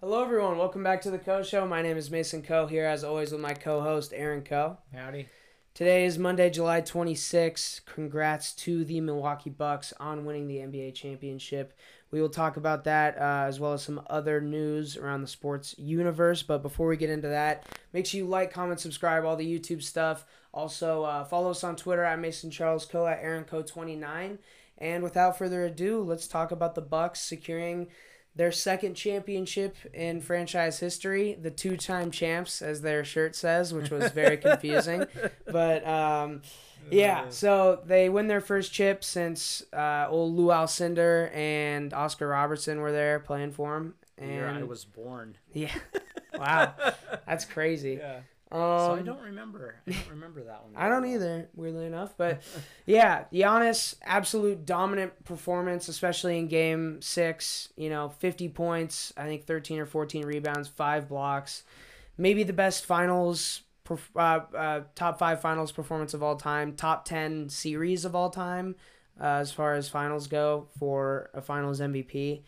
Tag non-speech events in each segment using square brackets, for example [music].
Hello, everyone. Welcome back to the Coe Show. My name is Mason Coe. Here, as always, with my co-host Aaron Coe. Howdy. Today is Monday, July 26. Congrats to the Milwaukee Bucks on winning the NBA championship. We will talk about that uh, as well as some other news around the sports universe. But before we get into that, make sure you like, comment, subscribe, all the YouTube stuff. Also, uh, follow us on Twitter at Mason Charles Coe. at Aaron Coe. 29. And without further ado, let's talk about the Bucks securing their second championship in franchise history, the two-time champs, as their shirt says, which was very confusing. [laughs] but um, yeah, so they win their first chip since uh, old Lou Alcindor and Oscar Robertson were there playing for them. The year I was born. yeah, [laughs] wow, that's crazy. Yeah. Um, so I don't remember. I don't remember that one. [laughs] I don't well. either, weirdly enough. But [laughs] yeah, Giannis, absolute dominant performance, especially in game six. You know, 50 points, I think 13 or 14 rebounds, five blocks. Maybe the best finals, uh, uh, top five finals performance of all time, top 10 series of all time, uh, as far as finals go for a finals MVP.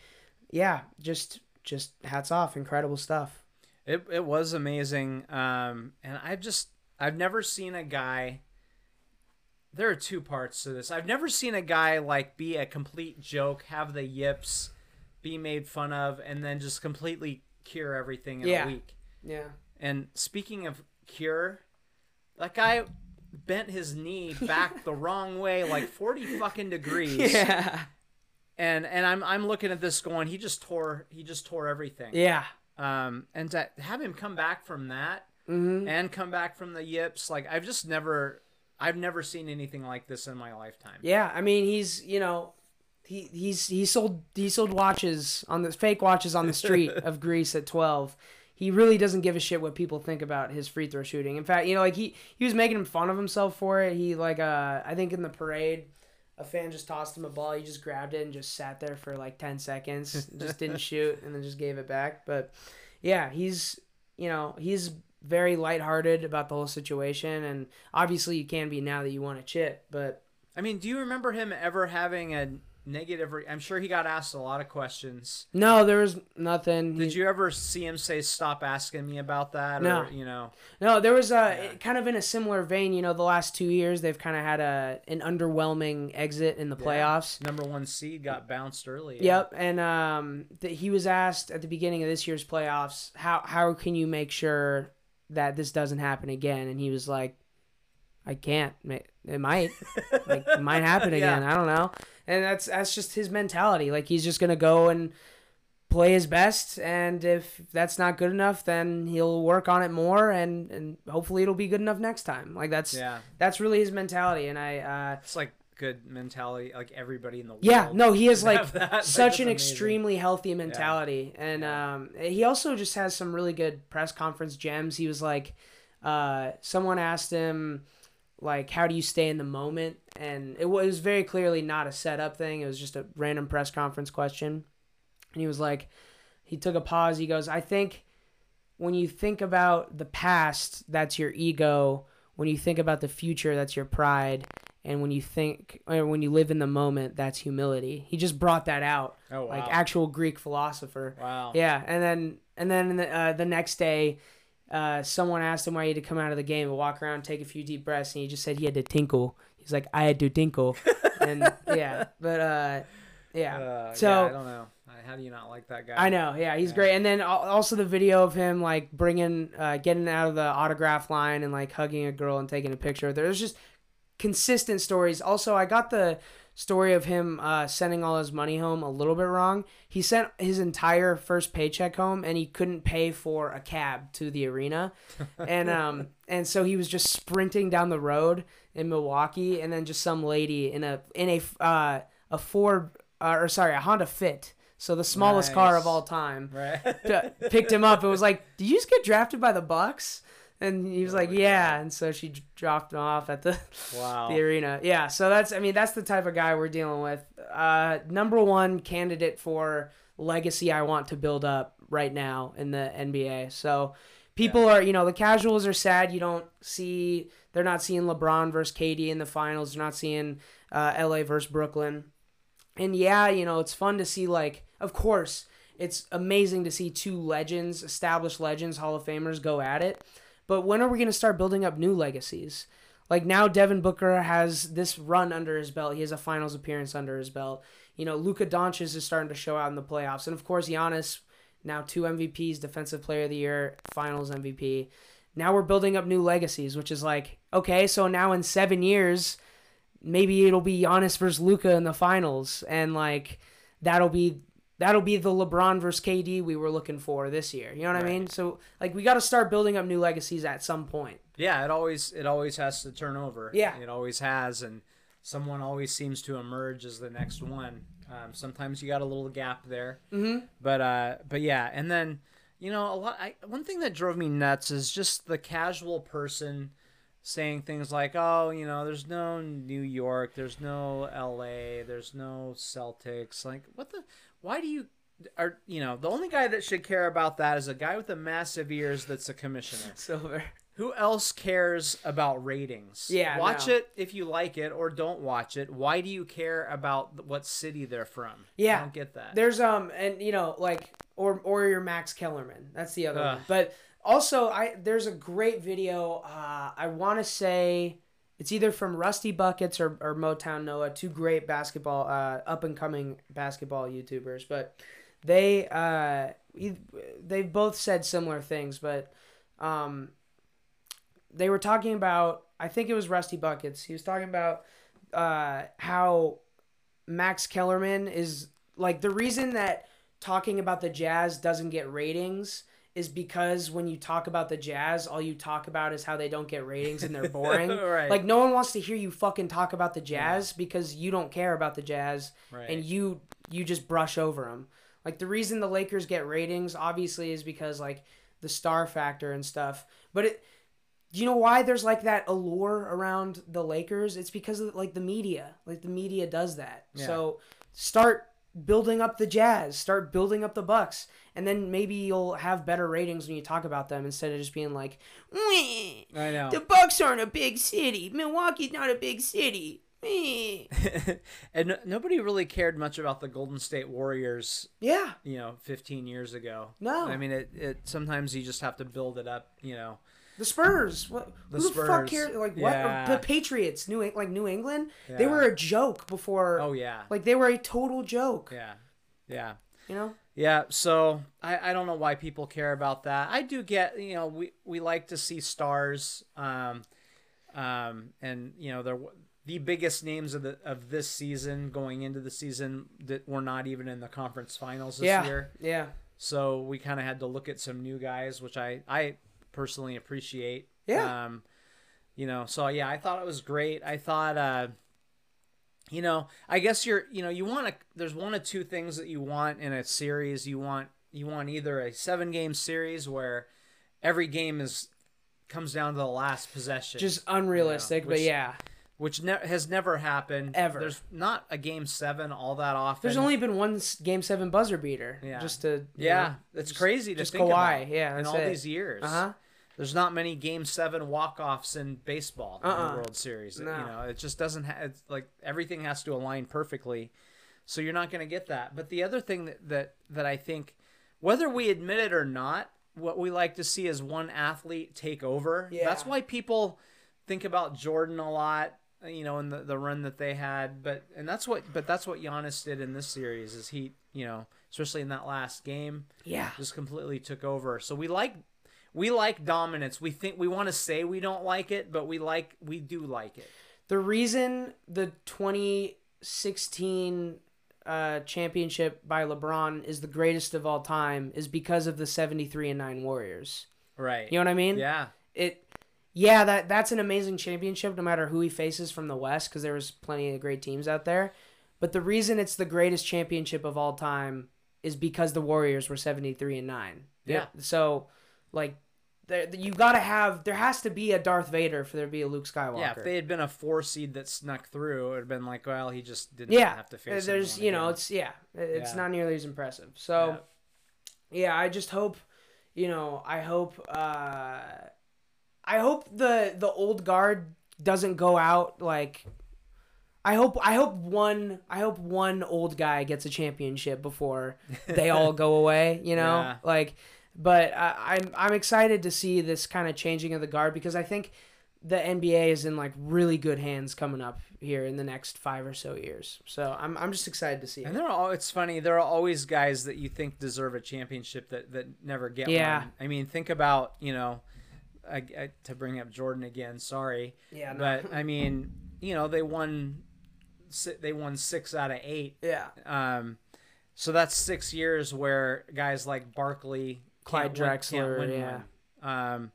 Yeah, just just hats off. Incredible stuff. It it was amazing. Um, and I've just I've never seen a guy. There are two parts to this. I've never seen a guy like be a complete joke, have the yips, be made fun of, and then just completely cure everything in Yeah. a week. Yeah. And speaking of cure, that guy bent his knee back the [laughs] wrong way, like forty fucking degrees. Yeah. and and I'm I'm looking at this going, he just tore he just tore everything. Yeah. Um, and to have him come back from that Mm-hmm. and come back from the yips, like I've just never I've never seen anything like this in my lifetime. Yeah, I mean he's you know he he's he sold he sold watches on the fake watches on the street [laughs] of Greece at twelve. He really doesn't give a shit what people think about his free throw shooting. In fact, you know, like he he was making fun of himself for it. He like uh I think in the parade, a fan just tossed him a ball. He just grabbed it and just sat there for like ten seconds, just didn't [laughs] shoot, and then just gave it back. But yeah, he's you know he's very lighthearted about the whole situation, and obviously you can be now that you want a chip, but. I mean, do you remember him ever having a negative? Re- I'm sure he got asked a lot of questions. No, there was nothing. Did He- you ever see him say, "Stop asking me about that"? No. Or, you know, No, there was a Yeah. kind of in a similar vein. You know, the last two years they've kind of had a an underwhelming exit in the Yeah. playoffs. number one seed got bounced early. Yep, and um, th- he was asked at the beginning of this year's playoffs, how how can you make sure that this doesn't happen again? And he was like, I can't. It might, [laughs] like, it might happen Yeah. again. I don't know. And that's that's just his mentality. Like he's just gonna go and play his best, and if that's not good enough, then he'll work on it more, and and hopefully it'll be good enough next time. Like that's Yeah, that's really his mentality. And I, uh, it's like good mentality. Like everybody in the world. yeah, no, he has like that. [laughs] Such that's an amazing. extremely healthy mentality, and um, he also just has some really good press conference gems. He was like, uh, someone asked him like how do you stay in the moment? And it was very clearly not a setup thing. It was just a random press conference question. And he was like he took a pause. He goes i think when you think about the past that's your ego. When you think about the future that's your pride. And when you think or when you live in the moment that's humility. He just brought that out Oh wow! like actual greek philosopher. Wow. yeah, and then and then the, uh, the next day, uh, someone asked him why he had to come out of the game and walk around, take a few deep breaths, and he just said he had to tinkle. He's like, I had to tinkle, [laughs] and yeah, but uh, yeah, Uh, So- yeah, I don't know. How do you not like that guy? I know, yeah, he's Yeah. great. And then also the video of him like bringing, uh, getting out of the autograph line and like hugging a girl and taking a picture. There's just consistent stories. Also, I got the story of him uh, sending all his money home a little bit wrong. He sent his entire first paycheck home, and he couldn't pay for a cab to the arena, [laughs] and um, and so he was just sprinting down the road in Milwaukee, and then just some lady in a in a uh, a Ford uh, or sorry a Honda Fit. So the smallest car of all time Right. picked him up and was like, "Did you just get drafted by the Bucks?" And he was Oh like, "Yeah." And so she dropped him off at the wow. [laughs] the arena. Yeah. So that's I mean that's the type of guy we're dealing with. Uh, number one candidate for legacy I want to build up right now in the NBA. So people are you know the casuals are sad you don't see they're not seeing LeBron versus KD in the finals. They're not seeing uh, LA versus Brooklyn. And yeah, you know it's fun to see like of course it's amazing to see two legends, established legends, Hall of Famers go at it. But when are we going to start building up new legacies? Like now, Devin Booker has this run under his belt. He has a finals appearance under his belt. You know, Luka Doncic is starting to show out in the playoffs, and of course, Giannis now two MVPs, Defensive Player of the Year, Finals MVP. Now we're building up new legacies, which is like okay, so now in seven years, maybe it'll be Giannis versus Luka in the finals, and like that'll be that'll be the LeBron versus KD we were looking for this year. You know what right. I mean? So like we got to start building up new legacies at some point. Yeah, it always it always has to turn over. Yeah, it always has, and someone always seems to emerge as the next one. Um, sometimes you got a little gap there, mm-hmm. but uh, but yeah, and then you know a lot. I, one thing that drove me nuts is just the casual person saying things like, "Oh, you know, there's no New York, there's no L.A., there's no Celtics." Like, what the? Why do you? Are you know the only guy that should care about that is a guy with the massive ears that's a commissioner. [laughs] Silver. Who else cares about ratings? Yeah, watch no. it if you like it, or don't watch it. Why do you care about what city they're from? Yeah, I don't get that. There's um, and you know, like or or your Max Kellerman. That's the other Ugh. one. But also, I there's a great video. Uh, I want to say it's either from Rusty Buckets or, or Motown Noah, two great basketball, uh, up and coming basketball YouTubers. But they uh, they've both said similar things, but um they were talking about I think it was Rusty Buckets. He was talking about uh, how Max Kellerman is like the reason that talking about the Jazz doesn't get ratings is because when you talk about the Jazz, all you talk about is how they don't get ratings and they're boring. [laughs] right. Like no one wants to hear you fucking talk about the Jazz yeah. because you don't care about the Jazz right. and you you just brush over them. Like the reason the Lakers get ratings obviously is because like the star factor and stuff. But it do you know why there's like that allure around the Lakers? It's because of like the media. Like the media does that. Yeah. So start building up the Jazz, start building up the Bucks, and then maybe you'll have better ratings when you talk about them instead of just being like, I know the Bucks aren't a big city. Milwaukee's not a big city. [laughs] and nobody really cared much about the Golden State Warriors. Yeah, you know, 15 years ago. No, I mean it. It sometimes you just have to build it up. You know, the Spurs. What? The who Spurs. the fuck cares? Like what? Yeah. The Patriots. New like New England. Yeah. They were a joke before. Oh yeah. Like they were a total joke. Yeah. Yeah. You know. Yeah. So I I don't know why people care about that. I do get you know we we like to see stars. Um, um, and you know they're the biggest names of the of this season going into the season that were not even in the conference finals this yeah. year. Yeah. So we kind of had to look at some new guys, which I I personally appreciate. Yeah. Um, you know, so yeah, I thought it was great. I thought, uh, you know, I guess you're, you know, you want to. There's one of two things that you want in a series. You want you want either a seven game series where every game is comes down to the last possession. Just unrealistic, you know, which, but yeah. Which ne- has never happened ever. There's not a game seven all that often. There's only been one game seven buzzer beater. Yeah. Just to yeah, know, it's crazy to just think Kawhi. about. Yeah, in all it. these years. Uh huh. There's not many Game Seven walk-offs in baseball uh-uh. in the uh-uh. World Series. No. You know, it just doesn't have it's like everything has to align perfectly, so you're not going to get that. But the other thing that, that that I think, whether we admit it or not, what we like to see is one athlete take over. Yeah. That's why people think about Jordan a lot. You know, in the, the run that they had, but and that's what but that's what Giannis did in this series is he you know especially in that last game yeah just completely took over. So we like we like dominance. We think we want to say we don't like it, but we like we do like it. The reason the 2016 uh, championship by LeBron is the greatest of all time is because of the 73 and 9 Warriors. Right. You know what I mean? Yeah. It yeah, that that's an amazing championship no matter who he faces from the West cuz there was plenty of great teams out there. But the reason it's the greatest championship of all time is because the Warriors were 73 and 9. Yeah. So like there, you gotta have there has to be a Darth Vader for there to be a Luke Skywalker. Yeah, if they had been a four seed that snuck through, it would have been like, well, he just didn't yeah, have to face. There's you again. know, it's yeah, it's Yeah. not nearly as impressive. So yeah. I just hope, you know, I hope uh I hope the the old guard doesn't go out like I hope I hope one I hope one old guy gets a championship before they all go [laughs] away. You know, Yeah. like. But I, I'm I'm excited to see this kind of changing of the guard because I think the NBA is in like really good hands coming up here in the next five or so years. So I'm I'm just excited to see And it. there are all, it's funny. There are always guys that you think deserve a championship that, that never get Yeah. one. I mean, think about you know, I, I, to bring up Jordan again. Sorry, Yeah, no. but [laughs] I mean, you know, they won, they won six out of eight. Yeah, Um, so that's six years where guys like Barkley, Clyde win- can't Drexler, win yeah. Um,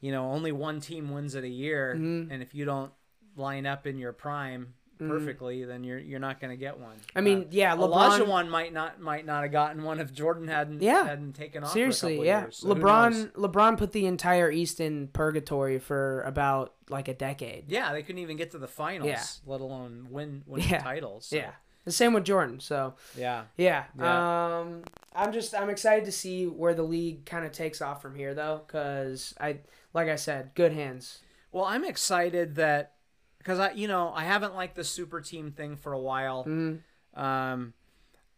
you know, only one team wins it a year, Mhm. and if you don't line up in your prime perfectly, then you're you're not going to get one. Mm-hmm. I mean, Uh, yeah, LeBron. one might not might not have gotten one if Jordan hadn't Yeah. hadn't taken off. Seriously, yeah. years. So? LeBron LeBron put the entire East in purgatory for about like a decade. Yeah, they couldn't even get to the finals, Yeah. let alone win win [laughs] Yeah. titles. so, Yeah. The same with Jordan. So yeah. yeah. Yeah. Um I'm just I'm excited to see where the league kind of takes off from here though cuz I like I said, good hands. Well, I'm excited that because I, you know, I haven't liked the super team thing for a while. Mhm. Um,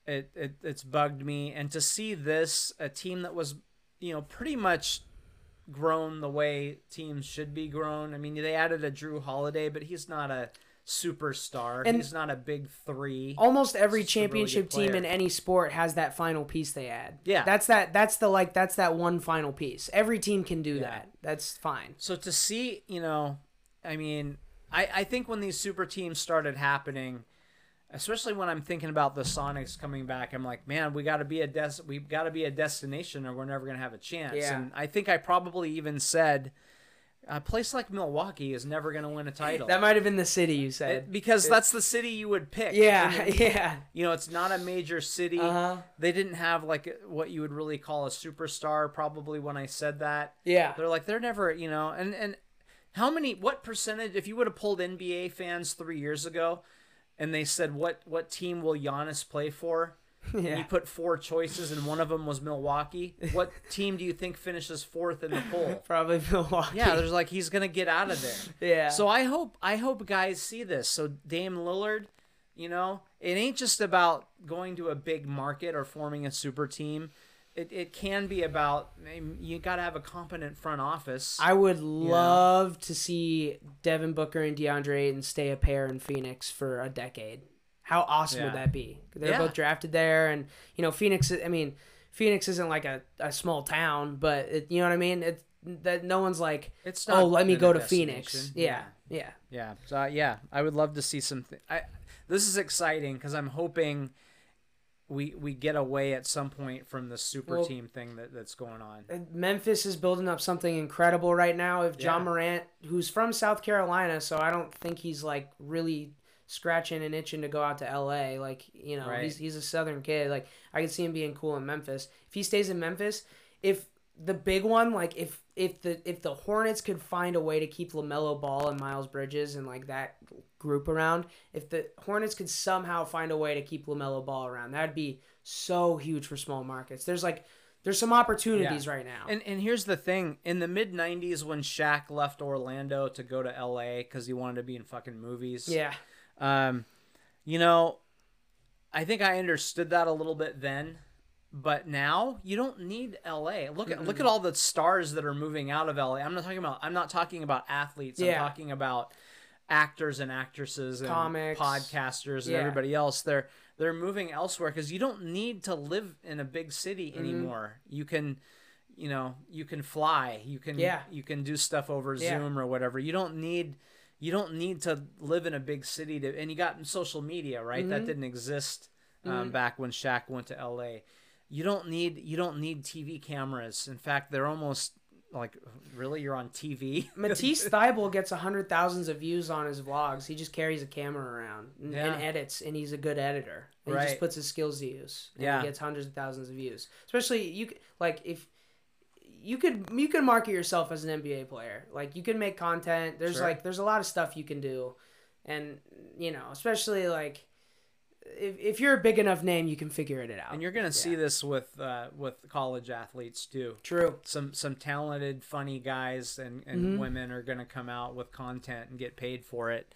it, it it's bugged me, and to see this a team that was, you know, pretty much grown the way teams should be grown. I mean, they added a Jrue Holiday, but he's not a superstar. And- he's not a big three. Almost every a really championship team in any sport has that final piece they add. Yeah. That's that that's the like that's that one final piece. Every team can do Yeah. that. That's fine. So to see, you know, I mean, I, I think when these super teams started happening, especially when I'm thinking about the Sonics coming back, I'm like, man, we got to be a des- we've got to be a destination, or we're never gonna have a chance. Yeah. And I think I probably even said, a place like Milwaukee is never gonna win a title. That might have been the city you It- said. because that's the city you would pick. yeah, And, [laughs] yeah. you know, it's not a major city. Uh-huh. They didn't have like what you would really call a superstar. Probably when I said that, Yeah. they're like they're never, you know, and and how many what percentage if you would have pulled NBA fans 3 years ago and they said what what team will Giannis play for? [laughs] Yeah. you put four choices and one of them was Milwaukee. What [laughs] team do you think finishes fourth in the poll? [laughs] Probably Milwaukee. Yeah, there's like he's going to get out of there. yeah. So I hope I hope guys see this. So Dame Lillard, you know, it ain't just about going to a big market or forming a super team. It, it can be about you got to have a competent front office. I would love to see Devin Booker and DeAndre Ayton stay a pair in Phoenix for a decade. How awesome would that be? They're Yeah. both drafted there, and you know Phoenix. I mean, Phoenix isn't like a, a small town, but it, you know what I mean. It's that no one's like, it's oh, let me go to Phoenix. Yeah, yeah, yeah. So uh, yeah, I would love to see something. I this is exciting because I'm hoping we we get away at some point from the super Well- team thing that, that's going on. Memphis is building up something incredible right now. If Ja Yeah. Morant, who's from South Carolina, so I don't think he's like really scratching and itching to go out to LA. Like you know, Right. he's he's a Southern kid. Like I could see him being cool in Memphis. If he stays in Memphis, if the big one, like if if the if the Hornets could find a way to keep Lamelo Ball and Miles Bridges and like that group around, if the Hornets could somehow find a way to keep Lamelo Ball around, that'd be so huge for small markets. There's like there's some opportunities right now. And and here's the thing: in the mid '90s, when Shaq left Orlando to go to LA because he wanted to be in fucking movies, yeah. Um, you know, I think I understood that a little bit then, but now you don't need LA. Look at look at all the stars that are moving out of LA. I'm not talking about I'm not talking about athletes. Yeah. I'm talking about actors and actresses and Comics. podcasters and Yeah. everybody else. They're they're moving elsewhere because you don't need to live in a big city Mm-hmm. anymore. You can you know, you can fly. You can Yeah. you can do stuff over Yeah. Zoom or whatever. You don't need you don't need to live in a big city to and you got social media right Mm-hmm. that didn't exist um, back when Shaq went to LA you don't need you don't need TV cameras in fact they're almost like really you're on TV [laughs] Matisse Thybulle gets a hundred thousands of views on his vlogs. He just carries a camera around and, Yeah. and edits, and he's a good editor. And He just puts his skills to use. And Yeah. he gets hundreds of thousands of views. Especially you, like if you could you could market yourself as an NBA player. Like you can make content. There's Sure. like there's a lot of stuff you can do, and you know especially like if if you're a big enough name, you can figure it out. and you're gonna see this with uh, with college athletes too True. some some talented funny guys and, and Mm-hmm. women are gonna come out with content and get paid for it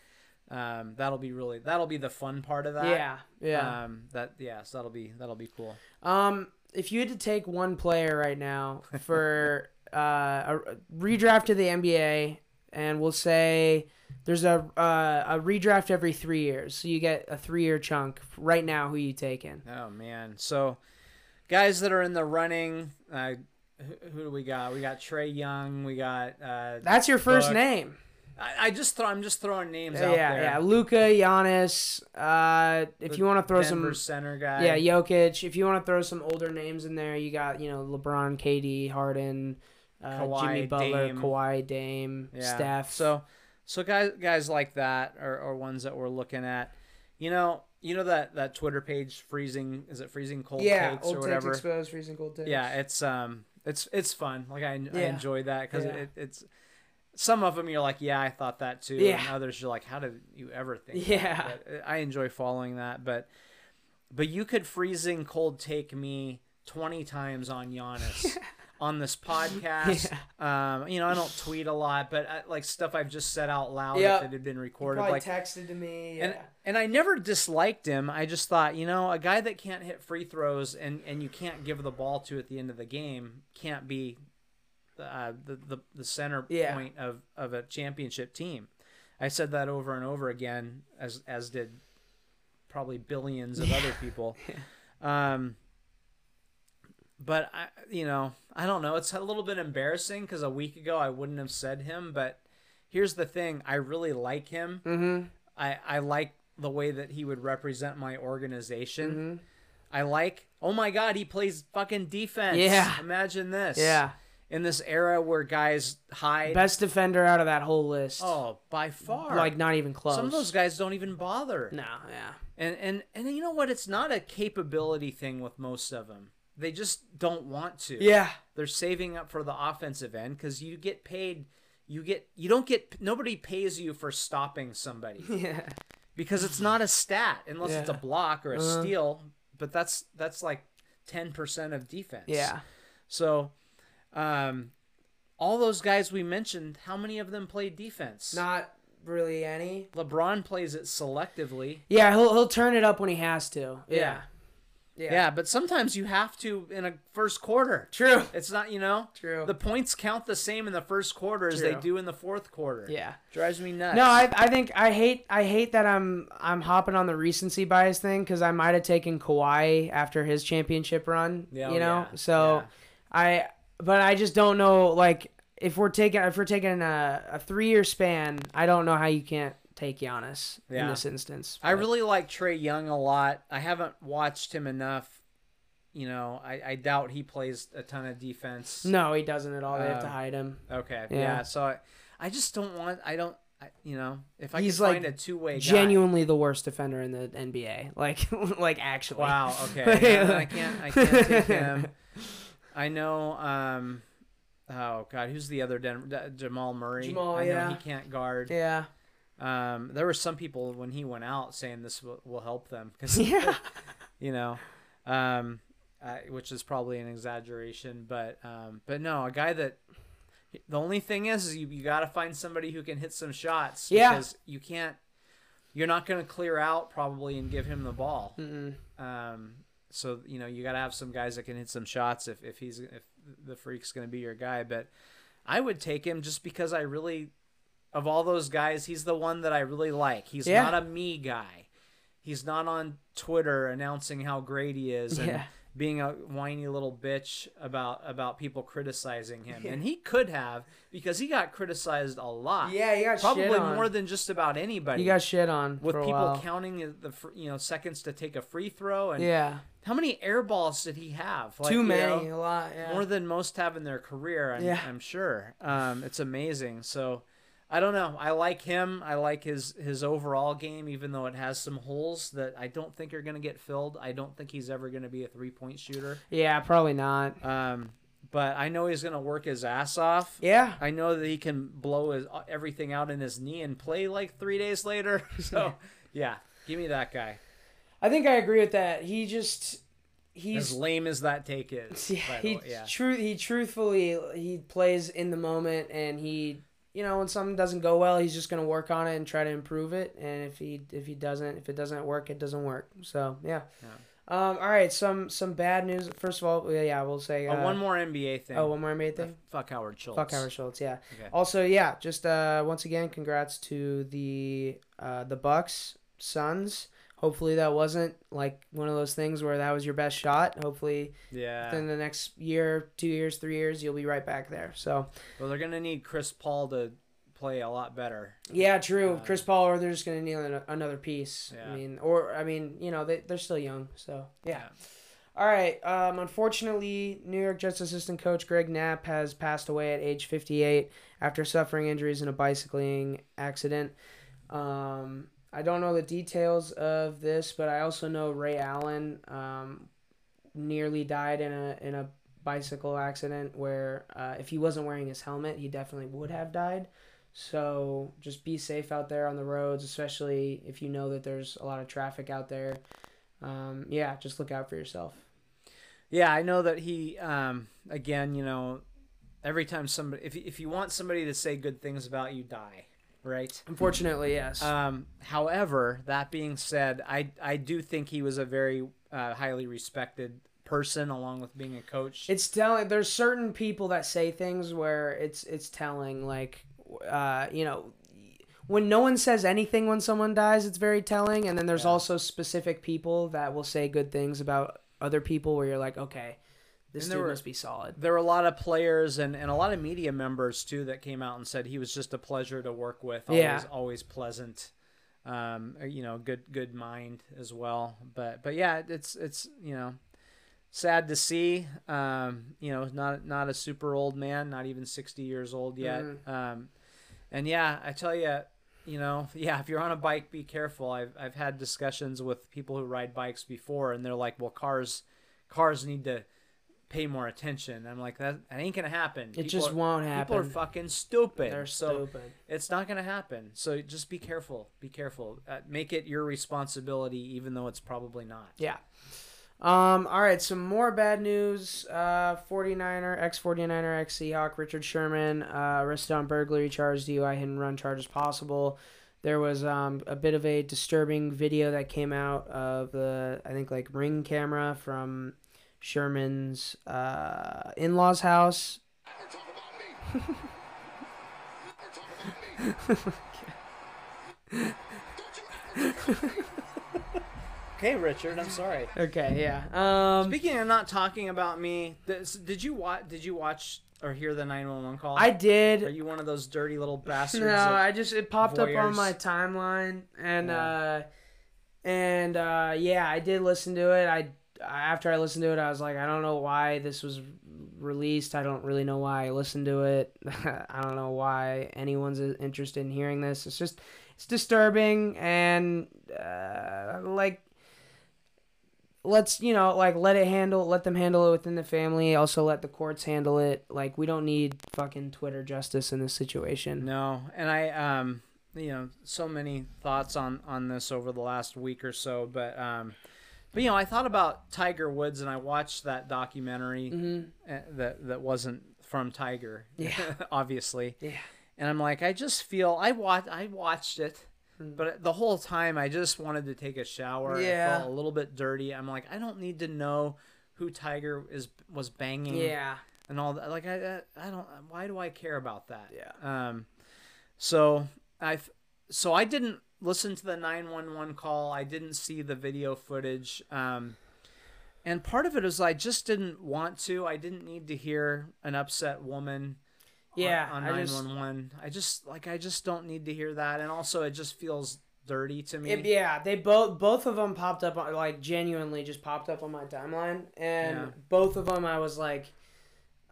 um, that'll be really that'll be the fun part of that. Yeah, yeah. Um, that yeah, so that'll be that'll be cool. Um, if you had to take one player right now for [laughs] uh, a redraft to the NBA, and we'll say there's a uh, a redraft every three years, so you get a three year chunk. Right now, who you taking? Oh man, so guys that are in the running. Uh, who, who do we got? We got Trae Young. We got. Uh, That's your first Book. name. I, I just throw. I'm just throwing names Yeah, out yeah, there. yeah. Luka, Giannis. Uh, if The you want to throw Denver some, center guy. yeah, Jokic. If you want to throw some older names in there, you got you know LeBron, KD, Harden, uh, Kawhi, Jimmy Butler, Dame. Kawhi, Dame, Yeah. Steph. So, so guys, guys like that are, are ones that we're looking at. You know, you know that that Twitter page, freezing is it freezing cold yeah, takes old or whatever. exposed, freezing cold takes. Yeah, it's um, it's it's fun. Like I, I enjoy that because Yeah. it, it's some of them you're like, yeah, I thought that too. Yeah. And others you're like, how did you ever think? Yeah. That? Uh, I enjoy following that, but but you could freezing cold take me twenty times on Giannis. [laughs] On this podcast, um, you know, I don't tweet a lot, but I, like stuff I've just said out loud Yeah. if it had been recorded, like texted to me. and and I never disliked him. I just thought, you know, a guy that can't hit free throws and and you can't give the ball to at the end of the game can't be uh, the the the center Yeah. point of of a championship team. I said that over and over again, as as did probably billions of other [laughs] people. Um, but I, you know, I don't know. It's a little bit embarrassing because a week ago I wouldn't have said him. But here's the thing: I really like him. Mm-hmm. I I like the way that he would represent my organization. Mm-hmm. I like. Oh my God, he plays fucking defense. Yeah. Imagine this. Yeah. In this era where guys hide. Best defender out of that whole list. Oh, by far. like not even close. some of those guys don't even bother. No, yeah. And and and you know what? It's not a capability thing with most of them. They just don't want to. Yeah. They're saving up for the offensive end because you get paid. You get you don't get nobody pays you for stopping somebody [laughs] Yeah. because it's not a stat unless it's a block or a Uh-huh. steal. But that's that's like ten percent of defense. Yeah. So, um, all those guys we mentioned, how many of them play defense? Not really any. LeBron plays it selectively. Yeah, he'll he'll turn it up when he has to. Yeah. Yeah. but sometimes you have to in a first quarter. True. It's not, you know, True. the points count the same in the first quarter as they do in the fourth quarter. yeah. drives me nuts. No, I, I think I hate I hate that I'm I'm hopping on the recency bias thing because I might have taken Kawhi after his championship run. Yeah, you oh, know, yeah, so yeah. I but I just don't know like if we're taking if we're taking a, a three year span, I don't know how you can't take Giannis in this instance. I really like Trae Young a lot. I haven't watched him enough. You know, I, I doubt he plays a ton of defense. no, he doesn't at all. They have to Um, hide him. Okay. Yeah. Yeah. so I, I just don't want. I don't. I, you know, if I He's can like find a two way Genuinely the worst defender in the NBA. [laughs] Like [laughs] like actually. Wow. Okay. [laughs] Yeah, I can't. I can't take him. I know. Um. Oh God, who's the other Den- D- Jamal Murray? Jamal, I know yeah. he can't guard. Yeah. Um. There were some people when he went out saying this will, will help them because [laughs] Yeah. you know, um, uh, which is probably an exaggeration, but um, but no, a guy that the only thing is, is you, you got to find somebody who can hit some shots. Yeah. because you can't. You're not going to clear out probably and give him the ball. Mm-mm. Um, so you know you got to have some guys that can hit some shots if if he's if the freak's going to be your guy. But I would take him just because I really, of all those guys, he's the one that I really like. He's Yeah. not a me guy. He's not on Twitter announcing how great he is and Yeah. Being a whiny little bitch about about people criticizing him. And he could have because he got criticized a lot. Yeah, you got Probably shit on. more than just about anybody. You got shit on with people while. counting the you know seconds to take a free throw and Yeah. how many air balls did he have? Like, Too you many, know, a lot. Yeah. more than most have in their career. I'm, Yeah. I'm sure. Um, it's amazing. So I don't know. I like him. I like his his overall game, even though it has some holes that I don't think are going to get filled. I don't think he's ever going to be a three point shooter. yeah, probably not. Um, but I know he's going to work his ass off. Yeah. I know that he can blow his everything out in his knee and play like three days later. [laughs] So [laughs] yeah, give me that guy. I think I agree with that. He just As he's lame as that take is. [laughs] yeah, he yeah. true he truthfully he plays in the moment and he you know when something doesn't go well, he's just gonna work on it and try to improve it. And if he if he doesn't if it doesn't work, it doesn't work. So yeah. Yeah. Um, all right, some some bad news. First of all, yeah, yeah we'll say Oh, uh, one more NBA thing. Oh, one more NBA thing. Fuck Howard Schultz. Fuck Howard Schultz. Yeah. Okay. Also, yeah, just uh, once again, congrats to the uh, the Bucks Suns. Hopefully, that wasn't like one of those things where that was your best shot. Hopefully, Yeah. within the next year, two years, three years, you'll be right back there. So, Well, they're gonna need Chris Paul to play a lot better. yeah, true. Uh, Chris Paul, or they're just gonna need an- another piece. Yeah. I mean, or I mean, you know, they they're still young. So, yeah. All right. Um, unfortunately, New York Jets assistant coach Greg Knapp has passed away at age 58 after suffering injuries in a bicycling accident. Um, I don't know the details of this, but I also know Ray Allen um, nearly died in a in a bicycle accident where uh, if he wasn't wearing his helmet, he definitely would have died. So just be safe out there on the roads, especially if you know that there's a lot of traffic out there. Um, yeah, just look out for yourself. Yeah, I know that he. Um, again, you know, every time somebody, if if you want somebody to say good things about you, die. Right. Unfortunately, yes. Um, however, that being said, I I do think he was a very uh, highly respected person, along with being a coach. it's telling. There's certain people that say things where it's it's telling. Like, uh, you know, when no one says anything when someone dies, it's very telling. And then there's Yeah. also specific people that will say good things about other people, where you're like, okay, this And dude were- must be solid. there were a lot of players and, and a lot of media members too that came out and said he was just a pleasure to work with. Always, Yeah. always pleasant. Um, you know, good good mind as well. But but yeah, it's it's you know, sad to see. Um, you know, not not a super old man, not even sixty years old yet. Mhm. Um, and yeah, I tell you, you know, [laughs] yeah, if you're on a bike, be careful. I've I've had discussions with people who ride bikes before, and they're like, well, cars cars need to pay more attention. I'm like, that, that ain't gonna happen. It just are, won't happen. People are fucking stupid. They're so stupid. it's not gonna happen. So just be careful. Be careful. Uh, make it your responsibility, even though it's probably not. Yeah. Um, all right, some more bad news. Uh, 49er, ex 49er, ex Seahawk, Richard Sherman, uh, arrested on burglary charge, DUI, hit and run charges possible. There was um, a bit of a disturbing video that came out of the, I think, like ring camera from Sherman's uh, in law's house. [laughs] Okay, Richard. I'm sorry. Okay, yeah. Um, Speaking of not talking about me, this, did you watch? Did you watch or hear the 911 call? I did. Are you one of those dirty little bastards? No, I just it popped up on my timeline, and Yeah. uh, and uh, yeah, I did listen to it. I after I listened to it, I was like, I don't know why this was released. I don't really know why I listened to it. [laughs] I don't know why anyone's interested in hearing this. It's just it's disturbing and uh, like let's you know like let it handle let them handle it within the family also let the courts handle it like we don't need fucking twitter justice in this situation No, and I um you know so many thoughts on on this over the last week or so, but um but you know I thought about Tiger Woods and I watched that documentary hmm uh, that that wasn't from Tiger, Yeah. [laughs] obviously, Yeah. and I'm like I just feel I watched I watched it. Mm. But the whole time, I just wanted to take a shower. Yeah. I felt a little bit dirty. I'm like, I don't need to know who Tiger is was banging Yeah. and all that. Like I, I I don't. Why do I care about that? Yeah. Um, so I, so I didn't listen to the nine one one call. I didn't see the video footage. Um, and part of it is I just didn't want to. I didn't need to hear an upset woman. on- Yeah, On I just-. I just like I just don't need to hear that. And also, it just feels dirty to me. It- yeah, they both both of them popped up on like genuinely just popped up on my timeline, and Yeah. both of them I was like,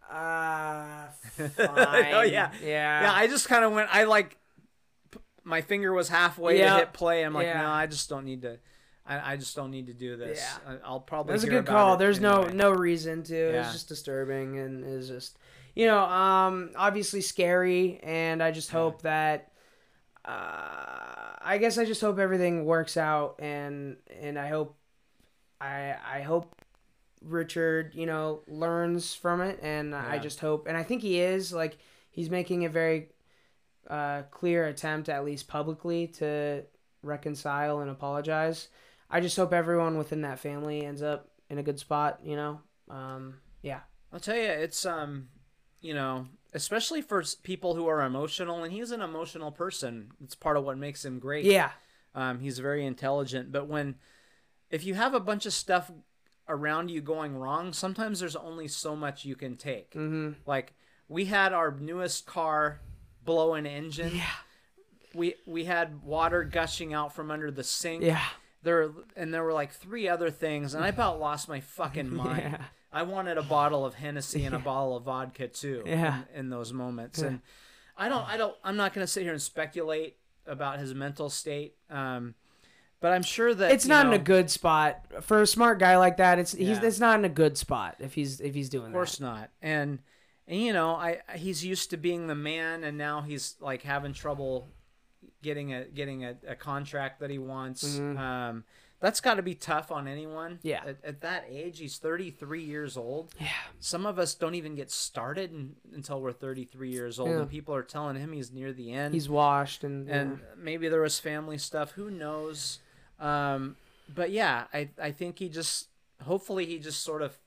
ah, fine. [laughs] Oh, yeah. yeah, yeah, I just kind of went. I like, my finger was halfway Yeah. to hit play. I'm like, Yeah. no, I just don't need to. I, I just don't need to do this. Yeah. I, I'll probably. That's a good call. There's no anyway. no reason to. Yeah. It's just disturbing and it's just you know um obviously scary, and I just hope that. Uh, I guess I just hope everything works out, and and I hope, I I hope Richard, you know, learns from it, and I just hope, and I think he is like he's making it very uh, clear attempt, at least publicly, to reconcile and apologize. I just hope everyone within that family ends up in a good spot. You know, um, yeah, I'll tell you, it's um, you know, especially for people who are emotional, and he's an emotional person. It's part of what makes him great. yeah, Um, he's very intelligent, but when if you have a bunch of stuff around you going wrong, sometimes there's only so much you can take. hmm Like we had our newest car blow an engine. yeah, We we had water gushing out from under the sink. yeah, There and there were like three other things, and I about lost my fucking [laughs] mind. Yeah. I wanted a bottle of Hennessy and a bottle of vodka too. Yeah. In, in those moments, Yeah. and I don't, I don't, I'm not going to sit here and speculate about his mental state. Um, but I'm sure that it's not know, in a good spot for a smart guy like that. It's he's it's not in a good spot if he's if he's doing Of course not. And and you know, I he's used to being the man, and now he's like having trouble getting a getting a, a contract that he wants. Mhm. Um, that's got to be tough on anyone. Yeah. At, at that age, he's 33 years old. Yeah, Some of us don't even get started in, until we're 33 years old, Yeah. and people are telling him he's near the end. he's washed and and maybe there was family stuff. Who knows? Um, but yeah, I I think he just hopefully he just sort of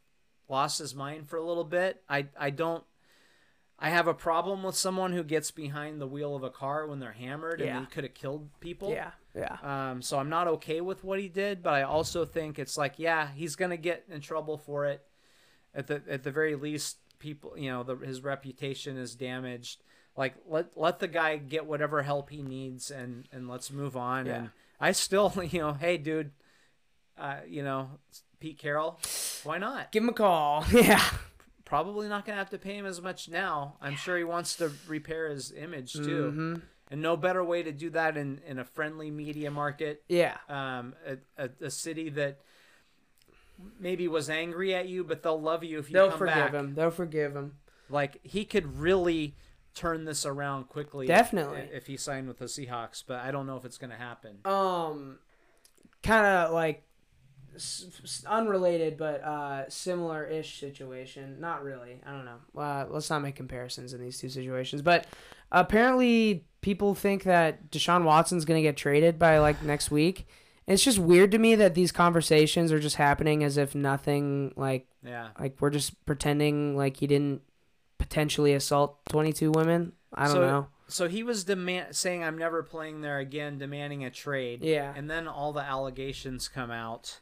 lost his mind for a little bit. I I don't. I have a problem with someone who gets behind the wheel of a car when they're hammered and Yeah. he could have killed people. yeah, yeah, Um, so I'm not okay with what he did, but I also think it's like, yeah, he's gonna get in trouble for it. At the at the very least, people, you know, the, his reputation is damaged. Like let let the guy get whatever help he needs, and and let's move on. Yeah. And I still, [laughs] you know, hey, dude, uh, you know, Pete Carroll, why not? give him a call. [laughs] Yeah, Probably not gonna have to pay him as much now. I'm sure he wants to repair his image too, Mhm. and no better way to do that in in a friendly media market yeah, um, a, a, a city that maybe was angry at you, but they'll love you if you they'll come forgive back. him. They'll forgive him. Like he could really turn this around quickly. Definitely. if, he signed with the Seahawks, but I don't know if it's going to happen. um kind of like unrelated but uh similar-ish situation. Not really. I don't know. Uh, let's not make comparisons in these two situations. But apparently people think that deshaun watson's going to get traded by like next week. It's just weird to me that these conversations are just happening as if nothing like Yeah. like we're just pretending like he didn't potentially assault 22 women. I don't So- know. So he was demand saying I'm never playing there again, demanding a trade. Yeah. And then all the allegations come out,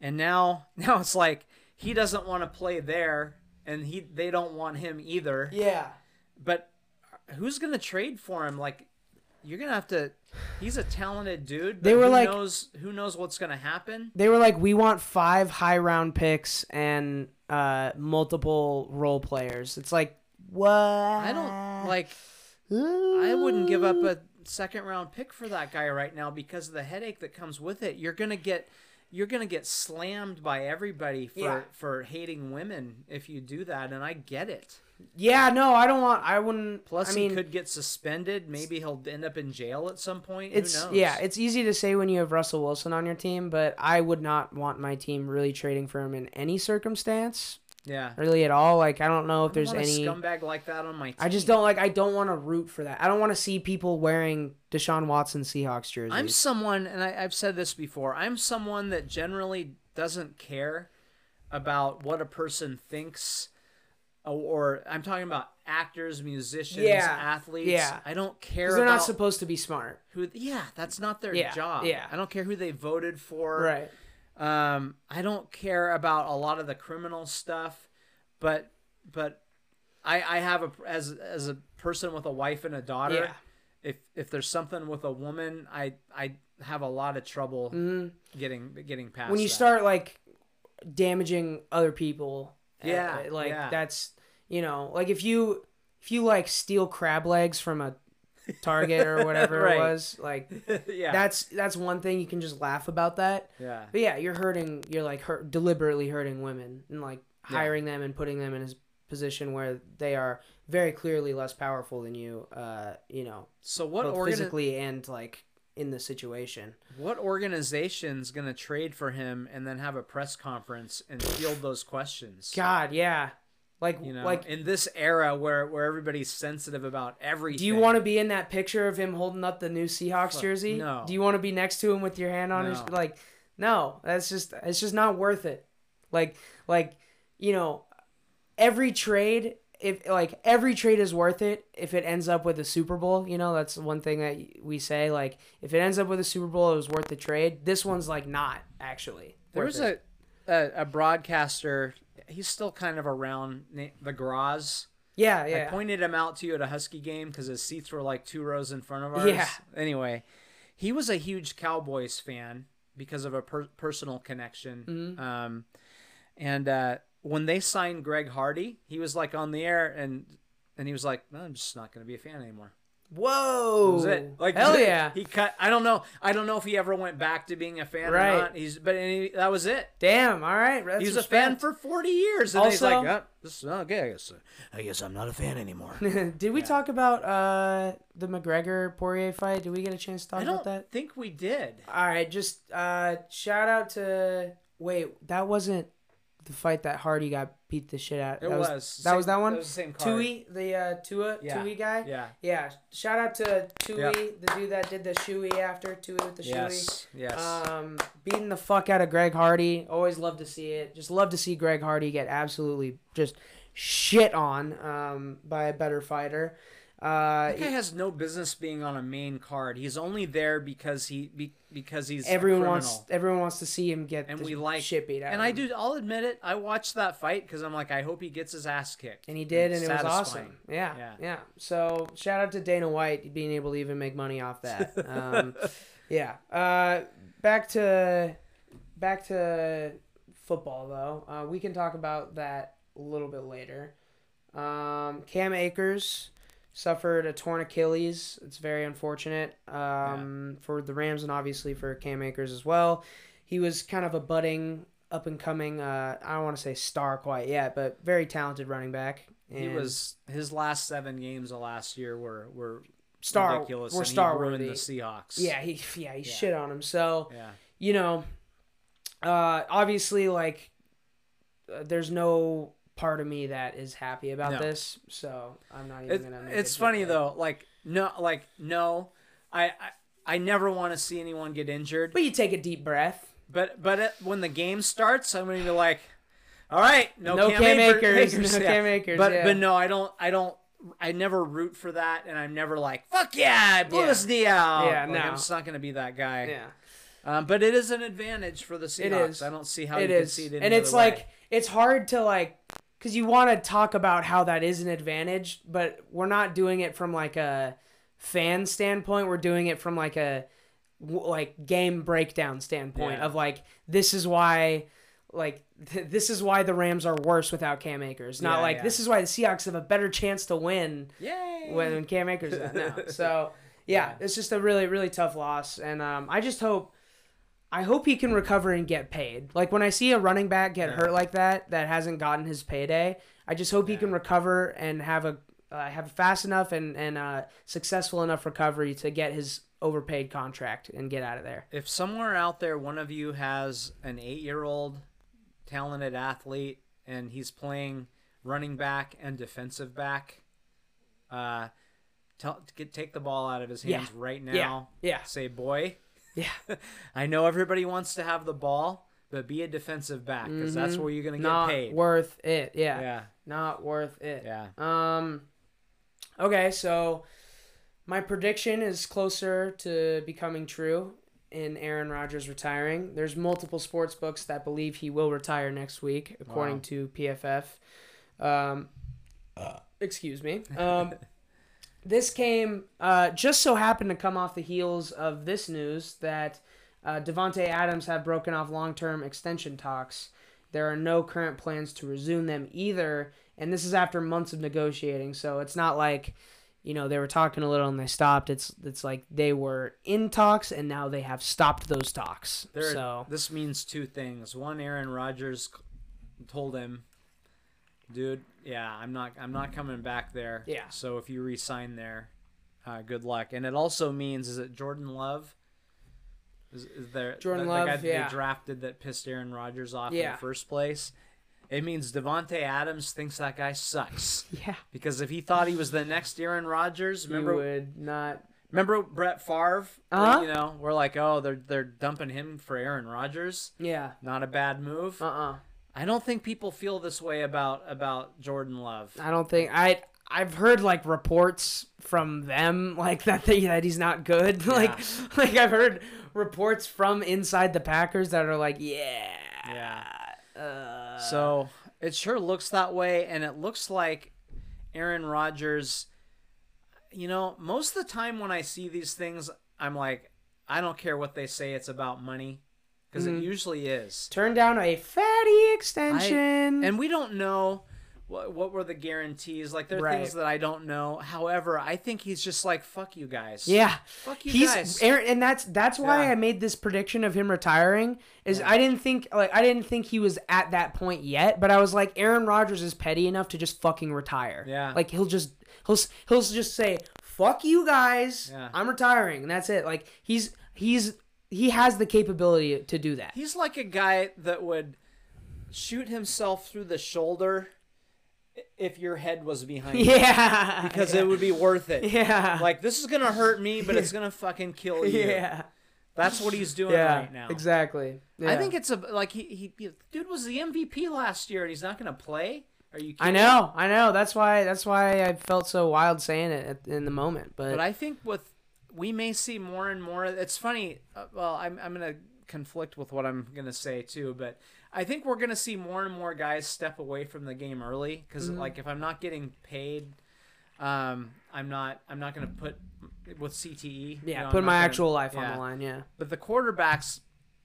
and now [laughs] now it's like he doesn't want to play there, and he they don't want him either. yeah but who's gonna trade for him? Like, you're gonna have to. He's a talented dude. They but were who like- knows who knows what's gonna happen. They were like, we want five high round picks and uh, multiple role players. It's like, what? I don't like. I wouldn't give up a second round pick for that guy right now because of the headache that comes with it. You're gonna get. You're gonna get slammed by everybody for Yeah. for hating women if you do that, and I get it. Yeah, no, I don't want. I wouldn't. Plus, I mean, he could get suspended. Maybe he'll end up in jail at some point. it's Who knows? yeah, it's easy to say when you have Russell Wilson on your team, but I would not want my team really trading for him in any circumstance, yeah. really at all. Like, I don't know if don't there's any. scumbag like that on my team. I just don't like. I don't want to root for that. I don't want to see people wearing Deshaun Watson Seahawks jerseys. I'm someone, and I, I've said this before. I'm someone that generally doesn't care about what a person thinks, or, I'm talking about actors, musicians, Yeah, athletes. yeah. I don't care they're about not supposed to be smart. who. Yeah, that's not their Yeah, job. yeah. I don't care who they voted for. Right. Um, I don't care about a lot of the criminal stuff, but but I I have a as as a person with a wife and a daughter. Yeah. If if there's something with a woman, I I have a lot of trouble Mhm. getting getting past. when you that. start like damaging other people uh, Yeah, like yeah. that's you know like if you if you like steal crab legs from a target or whatever [laughs] Right. it was like [laughs] yeah, that's that's one thing you can just laugh about that yeah, but yeah you're hurting you're like hurt, deliberately hurting women and like Yeah. hiring them and putting them in a position where they are very clearly less powerful than you uh you know So what organi- physically and like in the situation what organization's gonna trade for him and then have a press conference and field those questions? god yeah Like You know, like in this era where where everybody's sensitive about everything. do you want to be in that picture of him holding up the new Seahawks Fuck, jersey? no. Do you want to be next to him with your hand on his like no, that's just it's just not worth it. Like like you know, every trade if like every trade is worth it if it ends up with a Super Bowl, you know, that's one thing that we say like if it ends up with a Super Bowl it was worth the trade. This one's like not actually. There was it. a a broadcaster. He's still kind of around. The Graz. Yeah, yeah. I pointed him out to you at a Husky game because his seats were like two rows in front of ours. Yeah. Anyway, he was a huge Cowboys fan because of a per- personal connection. Mm-hmm. Um, and uh, when they signed Greg Hardy, he was like on the air and and he was like, no, "I'm just not going to be a fan anymore." Whoa. That was it. Like Hell yeah. He cut. I don't know. I don't know if he ever went back to being a fan Right. or not. He's but he, that was it. Damn, all right. That's He was a fan for 40 years. And he's like, Also- this is okay. I guess, I guess I'm not a fan anymore. [laughs] Did we talk about uh the McGregor Poirier fight? Did we get a chance to talk I about that? think we did. All right, just uh shout out to wait, that wasn't the fight that Hardy got beat the shit out. It that was. that was that one. that was the same card. Tui, the uh Tua Yeah. Tui guy. Yeah. Yeah. Shout out to Tui, the dude that did the shoey after Tui with the shoey. Yes. Yes. Um, beating the fuck out of Greg Hardy. Always love to see it. Just love to see Greg Hardy get absolutely just shit on um, by a better fighter. Uh, that guy has no business being on a main card. He's only there because he be, because he's everyone wants everyone wants to see him get and we like shit beat out. And of I do. I'll admit it. I watched that fight because I'm like, I hope he gets his ass kicked. and he did, It's and it was awesome. Yeah, Yeah. yeah, So shout out to Dana White being able to even make money off that. [laughs] Um, yeah. Uh, back to back to football though. Uh, we can talk about that a little bit later. Um, Cam Akers suffered a torn Achilles. It's very unfortunate um, for the Rams and obviously for Cam Akers as well. He was kind of a budding, up and coming. Uh, I don't want to say star quite yet, but very talented running back. He was his last seven games of last year were were star. ridiculous. We're star ruined the Seahawks. Yeah, he yeah he Yeah. shit on him. So Yeah. you know, uh, obviously, like, uh, there's no part of me that is happy about No. this. So I'm not even It, gonna. Make it's funny though. Like no, like no, I I, I never want to see anyone get injured. But you take a deep breath. But but it, when the game starts, I'm gonna be like, all right, no, No Cam, Cam Akers, [laughs] Akers, no Cam Akers, But yeah. but no, I don't I don't. I never root for that, and I'm never like, "Fuck yeah, I blew Yeah. his knee out." Yeah, Like, no. I'm just not gonna be that guy. Yeah, Um, but it is an advantage for the Seahawks. It is. I don't see how it you can see it and it's way. like it's hard to like, cause you want to talk about how that is an advantage, but we're not doing it from like a fan standpoint. We're doing it from like a like game breakdown standpoint Yeah. of like this is why like th- this is why the Rams are worse without Cam Akers. Not Yeah, like yeah. this is why the Seahawks have a better chance to win Yay! when Cam Akers is out. No. [laughs] So yeah, Yeah. it's just a really really tough loss, and um, I just hope. I hope he can recover and get paid. Like when I see a running back get Yeah. hurt like that, that hasn't gotten his payday. I just hope he can recover and have a uh, have fast enough and and uh, successful enough recovery to get his overpaid contract and get out of there. if somewhere out there one of you has an eight-year-old talented athlete and he's playing running back and defensive back, uh, get take the ball out of his Yeah. hands right Yeah. now. Yeah. Say, boy, Yeah. [laughs] I know everybody wants to have the ball, but be a defensive back because that's Mhm. where you're gonna get Not paid. worth it. Yeah. yeah, Not worth it. yeah. Um. Okay, so my prediction is closer to becoming true in Aaron Rodgers retiring. There's multiple sports books that believe he will retire next week, according Wow. to PFF. Um, excuse me. Um, [laughs] this came uh, just so happened to come off the heels of this news that uh, Davante Adams have broken off long-term extension talks. There are no current plans to resume them either, and this is after months of negotiating. So it's not like, you know, they were talking a little and they stopped. It's it's like they were in talks and now they have stopped those talks. There, so this means two things. One, Aaron Rodgers told him, "Dude, yeah, I'm not, I'm not coming back there. Yeah. So if you resign there, uh, good luck." And it also means, is it Jordan Love? Is, is there Jordan the, Love, the guy that yeah. they drafted that pissed Aaron Rodgers off in the first place? it means Davante Adams thinks that guy sucks. [laughs] Yeah. Because if he thought he was the next Aaron Rodgers, remember you would not. remember Brett Favre? Uh-huh. You know, we're like, oh, they're they're dumping him for Aaron Rodgers. Yeah. Not a bad move. Uh. uh I don't think people feel this way about about Jordan Love. I don't think I. I've heard like reports from them [laughs] like that they, that he's not good. [laughs] like like I've heard reports from inside the Packers that are like, yeah. Yeah. Uh, So it sure looks that way, and it looks like Aaron Rodgers. You know, most of the time when I see these things, I'm like, I don't care what they say. It's about money, because Mm-hmm. it usually is. turn down a fatty extension. And we don't know what what were the guarantees. Like there are Right. things that I don't know. However, I think he's just like, fuck you guys. yeah. Fuck you He's guys. Aaron, and that's that's why Yeah. I made this prediction of him retiring. Is I didn't think like I didn't think he was at that point yet, but I was like Aaron Rodgers is petty enough to just fucking retire. Yeah. like he'll just he'll he'll just say fuck you guys, Yeah. I'm retiring, and that's it. Like he's he's he has the capability to do that. He's like a guy that would shoot himself through the shoulder if your head was behind him. Yeah, because yeah. it would be worth it. yeah, Like this is gonna hurt me, but it's gonna fucking kill you. yeah, That's what he's doing yeah, right now. exactly. I think it's a like he, he he- dude was the MVP last year and he's not gonna play. Are you? Kidding? I know, I know. That's why. That's why I felt so wild saying it in the moment. But, But I think with we may see more and more. It's funny. Uh, well, I'm I'm gonna conflict with what I'm gonna say too, but I think we're gonna see more and more guys step away from the game early because Mm-hmm. like if I'm not getting paid, um, I'm not I'm not gonna put with CTE. you yeah, know, put my gonna- actual life on the line. Yeah. But the quarterbacks,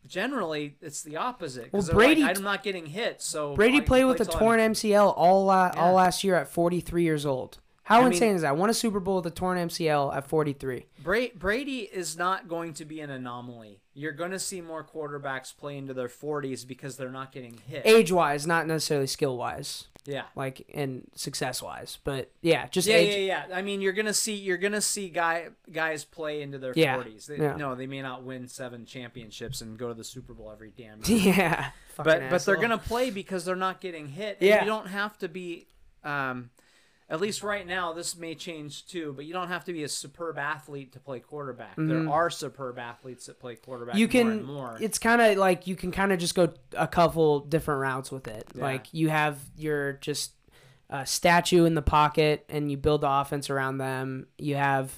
generally, it's the opposite. Well, they're like, Brady- I'm not getting hit, so Brady played with a torn I'm- MCL all la- Yeah. all last year at 43 years old. How I insane mean- is that? Won a Super Bowl with a torn MCL at 43. Brady is not going to be an anomaly. You're going to see more quarterbacks play into their 40s because they're not getting hit. Age wise, not necessarily skill wise, Yeah. like and success wise, but yeah, just Yeah, age. yeah, yeah. I mean, you're gonna see you're gonna see guy guys play into their Yeah, 40s. They, yeah. No, they may not win seven championships and go to the Super Bowl every damn [laughs] year. Yeah, but but they're gonna play because they're not getting hit. Yeah. you don't have to be. Um, at least right now, this may change too. But you don't have to be a superb athlete to play quarterback. There are superb athletes that play quarterback. Mm-hmm. you more can and more. it's kind of like you can kind of just go a couple different routes with it Yeah. like you have your just uh, statue in the pocket and you build the offense around them you have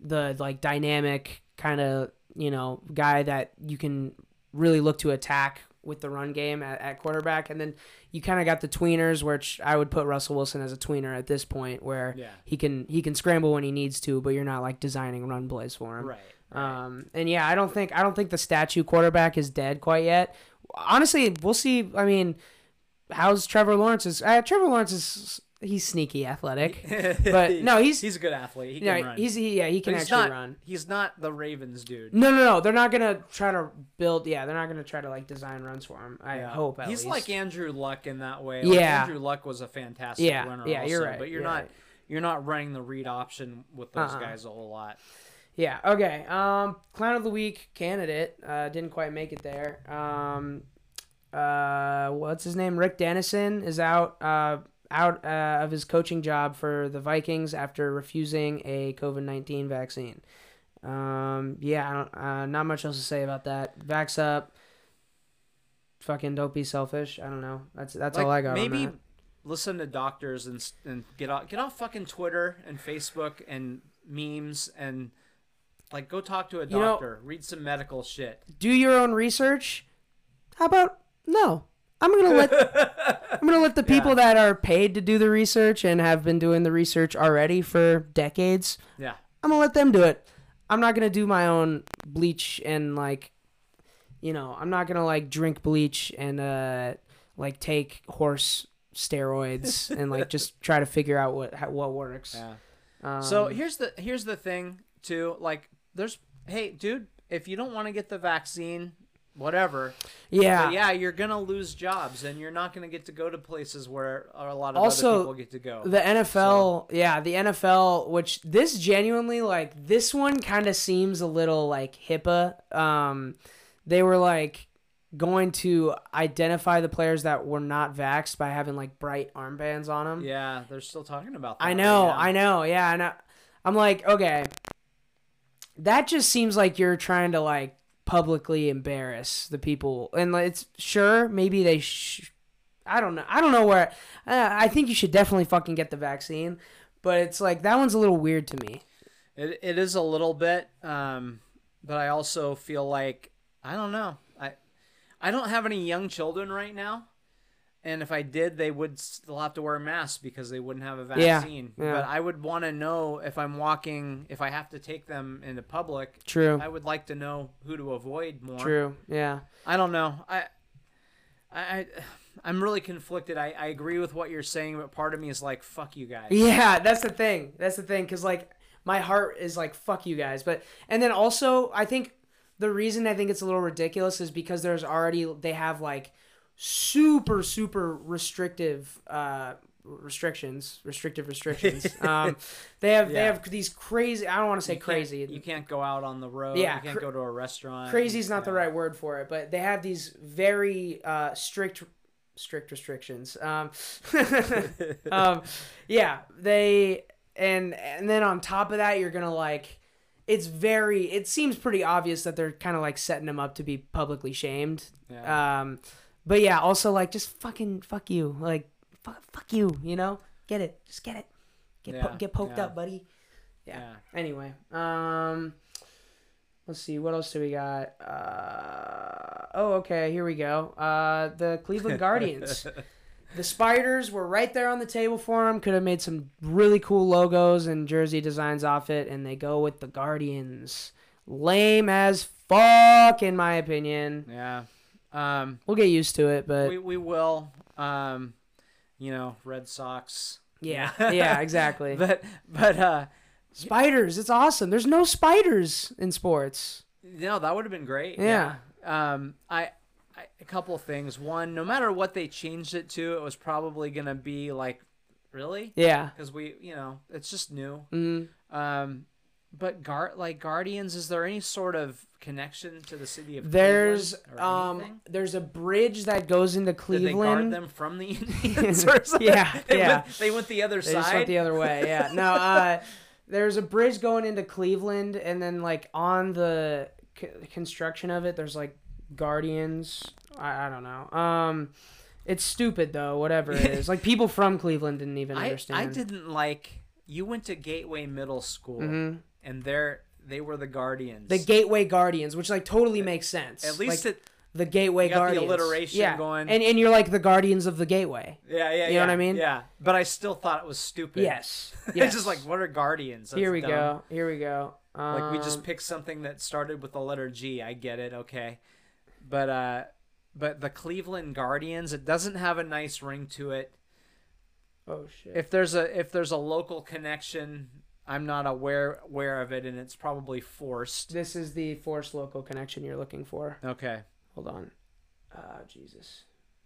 the like dynamic kind of you know guy that you can really look to attack with the run game at, at quarterback and then you kind of got the tweeners which i would put russell wilson as a tweener at this point where Yeah. he can he can scramble when he needs to but you're not like designing run plays for him right. um, and yeah, I don't think I don't think the statue quarterback is dead quite yet. Honestly, we'll see. I mean, how's Trevor Lawrence's? Uh, Trevor Lawrence is he's sneaky athletic, [laughs] but no, [laughs] he's he's a good athlete. He can yeah, run. he's he, yeah he can actually not, run. He's not the Ravens dude. No, no, no. They're not gonna try to build. Yeah, they're not gonna try to like design runs for him. I Yeah. hope. At he's least. like Andrew Luck in that way. Like, Yeah. Andrew Luck was a fantastic Yeah, runner. yeah, you're right, But you're, you're not right. you're not running the read option with those Uh-uh. guys a whole lot. Yeah. Okay. Um, clown of the week candidate uh, didn't quite make it there. Um, uh, what's his name? Rick Dennison is out. Uh, out uh, of his coaching job for the Vikings after refusing a COVID nineteen vaccine. Um, yeah, I don't. Uh, not much else to say about that. Vax up. Fucking don't be selfish. I don't know. That's that's all I got. Maybe listen to doctors and and get off get off fucking Twitter and Facebook and memes and like go talk to a know- doctor. read some medical shit. do your own research. How about no? I'm gonna let [laughs] I'm gonna let the people Yeah. that are paid to do the research and have been doing the research already for decades. Yeah. I'm gonna let them do it. I'm not gonna do my own bleach and like, you know, I'm not gonna like drink bleach and uh like take horse steroids [laughs] and like just try to figure out what how, what works. Yeah. Um, So here's the here's the thing too. Like there's hey dude, if you don't want to get the vaccine, whatever. yeah, But yeah, you're gonna lose jobs, and you're not gonna get to go to places where a lot of Also, other people get to go. The NFL, yeah, the NFL, which this genuinely like this one kind of seems a little like HIPAA. Um, they were like going to identify the players that were not vaxxed by having like bright armbands on them. Yeah, they're still talking about that. I know, now. I know, yeah, and I, I'm like, okay, that just seems like you're trying to like publicly embarrass the people, and it's sure maybe they, sh- I don't know, I don't know where, uh, I think you should definitely fucking get the vaccine, but it's like that one's a little weird to me. It, it is a little bit, um, but I also feel like I don't know. I I don't have any young children right now, and if I did, they would still have to wear masks because they wouldn't have a vaccine. yeah. But I would want to know if I'm walking, if I have to take them into public. True, I would like to know who to avoid more. true, yeah, I don't know. I, I, I'm really conflicted. I, I agree with what you're saying, but part of me is like, fuck you guys. yeah. That's the thing. That's the thing, because like my heart is like fuck you guys, but and then also I think the reason I think it's a little ridiculous is because there's already they have like super super restrictive uh restrictions restrictive restrictions [laughs] um they have they have these crazy i don't want to say You crazy You can't go out on the road. Yeah, You can't cr- go to a restaurant. crazy is not the right word for it but they have these very uh strict strict restrictions um [laughs] um yeah they and and then on top of that you're gonna like it's very it seems pretty obvious that they're kind of like setting them up to be publicly shamed Yeah. um but yeah also like just fucking fuck you like fuck, fuck you you know get it just get it get po- get poked yeah. up buddy yeah. yeah. Anyway, um, let's see what else do we got. Uh, oh, okay, here we go. Uh, the Cleveland Guardians. [laughs] the Spiders were right there on the table for them. Could have made some really cool logos and jersey designs off it, and they go with the Guardians. Lame as fuck, in my opinion. Yeah. Um, We'll get used to it, but we we will. Um, you know, Red Sox. yeah, yeah, [laughs] exactly. But but uh, spiders, it's awesome. There's no spiders in sports. no, that would have been great. Yeah. Um, I, I a couple of things. One, no matter what they changed it to, it was probably gonna be like, really, Yeah. because we, you know, it's just new. Mm. Um, but guard like Guardians, is there any sort of connection to the city of There's Cleveland um there's a bridge that goes into Did they guard Cleveland. them from the [laughs] Indians or something? Yeah, [laughs] they yeah. Went, they went the other They just side. went the other way. Yeah. [laughs] No, uh there's a bridge going into Cleveland and then like on the c- construction of it there's like guardians. I, I don't know. Um it's stupid though, whatever it is. Like people from Cleveland didn't even I, understand. I didn't like. You went to Gateway Middle School, Mhm. And they're they were the Guardians. The Gateway Guardians, which like totally makes sense. At least like, it. the Gateway you got the Guardians. alliteration yeah. going. And and you're like the Guardians of the Gateway. Yeah, yeah, yeah. you know what I mean? Yeah, but I still thought it was stupid. Yes. [laughs] it's just like what are Guardians? That's Here we dumb. go. Here we go. Um, Like we just picked something that started with the letter G. I get it, okay, but uh, but the Cleveland Guardians, it doesn't have a nice ring to it. Oh shit. If there's a if there's a local connection, I'm not aware aware of it, and it's probably forced. This is the force local connection you're looking for. Okay, Hold on. Uh Jesus.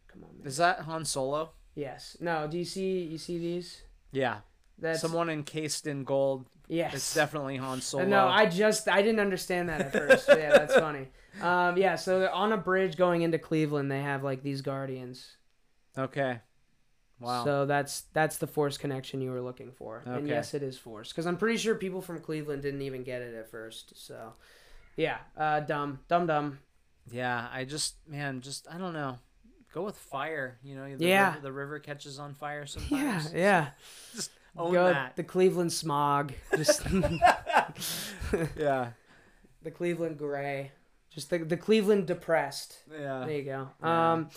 Come on, man. is that Han Solo? Yes. No, do you see you see these? Yeah, That's someone encased in gold. Yes. It's definitely Han Solo. No, I just I didn't understand that at first. [laughs] yeah, that's funny. Um yeah, so they're on a bridge going into Cleveland, they have like these guardians. Okay. Wow. So that's that's the force connection you were looking for. And yes, it is force cuz I'm pretty sure people from Cleveland didn't even get it at first. So yeah, uh dumb. Dumb dumb. Yeah, I just man, just I don't know. Go with fire. You know, the Yeah. river, the river catches on fire Yeah, yeah. [laughs] Just own Go that. the Cleveland smog. Just [laughs] [laughs] yeah. the Cleveland gray. Just the the Cleveland depressed. Yeah. There you go. Yeah. Um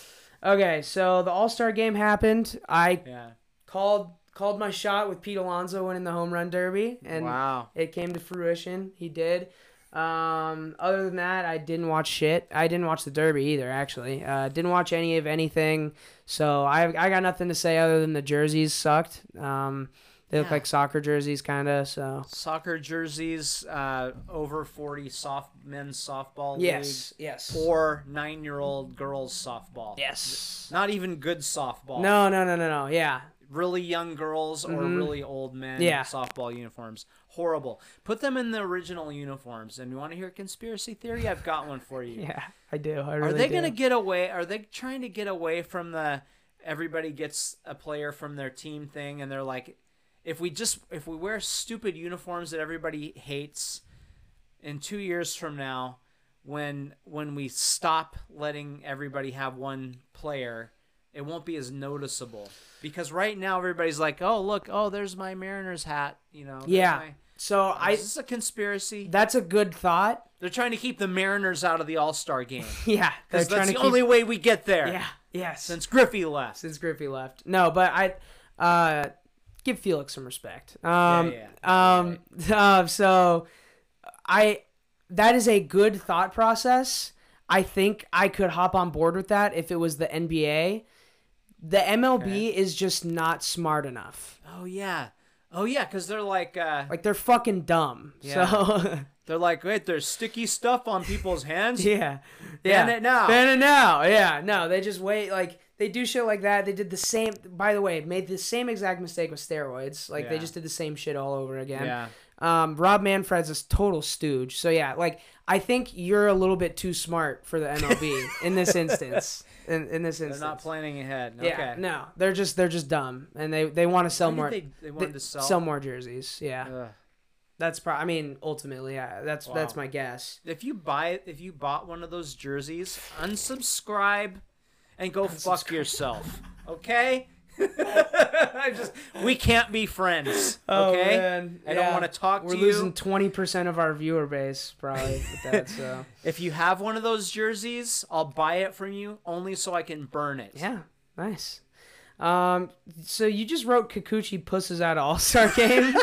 okay, so the All-Star game happened. I Yeah. called called my shot with Pete Alonso winning the home run derby and wow. it came to fruition. He did. Um, other than that, I didn't watch shit. I didn't watch the Derby either, actually. Uh, didn't watch any of anything. So I I got nothing to say other than the jerseys sucked. Um, they look Yeah. like soccer jerseys, kind of. So Soccer jerseys, uh, over forty soft men's softball yes, yes, league, or nine year old girls softball. yes. Not even good softball. No, no, no, no, no. Yeah, Really young girls or Mhm. really old men. Yeah. Softball uniforms. horrible. Put them in the original uniforms. And you want to hear a conspiracy theory? I've got one for [laughs] you. Yeah, I do. I really Are they going to get away? Are they trying to get away from the everybody gets a player from their team thing and they're like if we just if we wear stupid uniforms that everybody hates in 2 years from now when when we stop letting everybody have one player it won't be as noticeable because right now everybody's like oh look oh there's my mariners hat you know Yeah. my- So I. is this a conspiracy That's a good thought. they're trying to keep the mariners out of the all-star game [laughs] Yeah, because that's the keep. only way we get there yeah. Yes. since Griffey left. since Griffey left. No, but I uh give Felix some respect. Um Yeah, um [laughs] uh, so I that is a good thought process. I think I could hop on board with that if it was the NBA. The MLB Okay. is just not smart enough. Oh yeah, oh yeah, because they're like, uh, Like they're fucking dumb. Yeah. So [laughs] they're like, wait, there's sticky stuff on people's hands. yeah. Ban yeah. it now. Ban it now. Yeah. No, they just wait like they do shit like that. They did the same by the way, made the same exact mistake with steroids. Like they just did the same shit all over again. Yeah. Um, Rob Manfred's a total stooge. So yeah, like I think you're a little bit too smart for the MLB [laughs] in this instance. In, in this They're instance, not planning ahead. Yeah, no, they're just they're just dumb, and they they want to sell more. They, they wanted to sell. sell more jerseys. Yeah, Ugh. that's pro. I mean, ultimately, yeah, that's that's my guess. If you buy, if you bought one of those jerseys, unsubscribe, and go fuck yourself. [laughs] Okay. [laughs] I just we can't be friends. Okay. Oh, man. I don't Yeah. want to talk to you. We're to losing twenty percent of our viewer base probably with that. So [laughs] If you have one of those jerseys, I'll buy it from you only so I can burn it. yeah, nice. Um, so you just wrote Kikuchi pusses out of All Star game.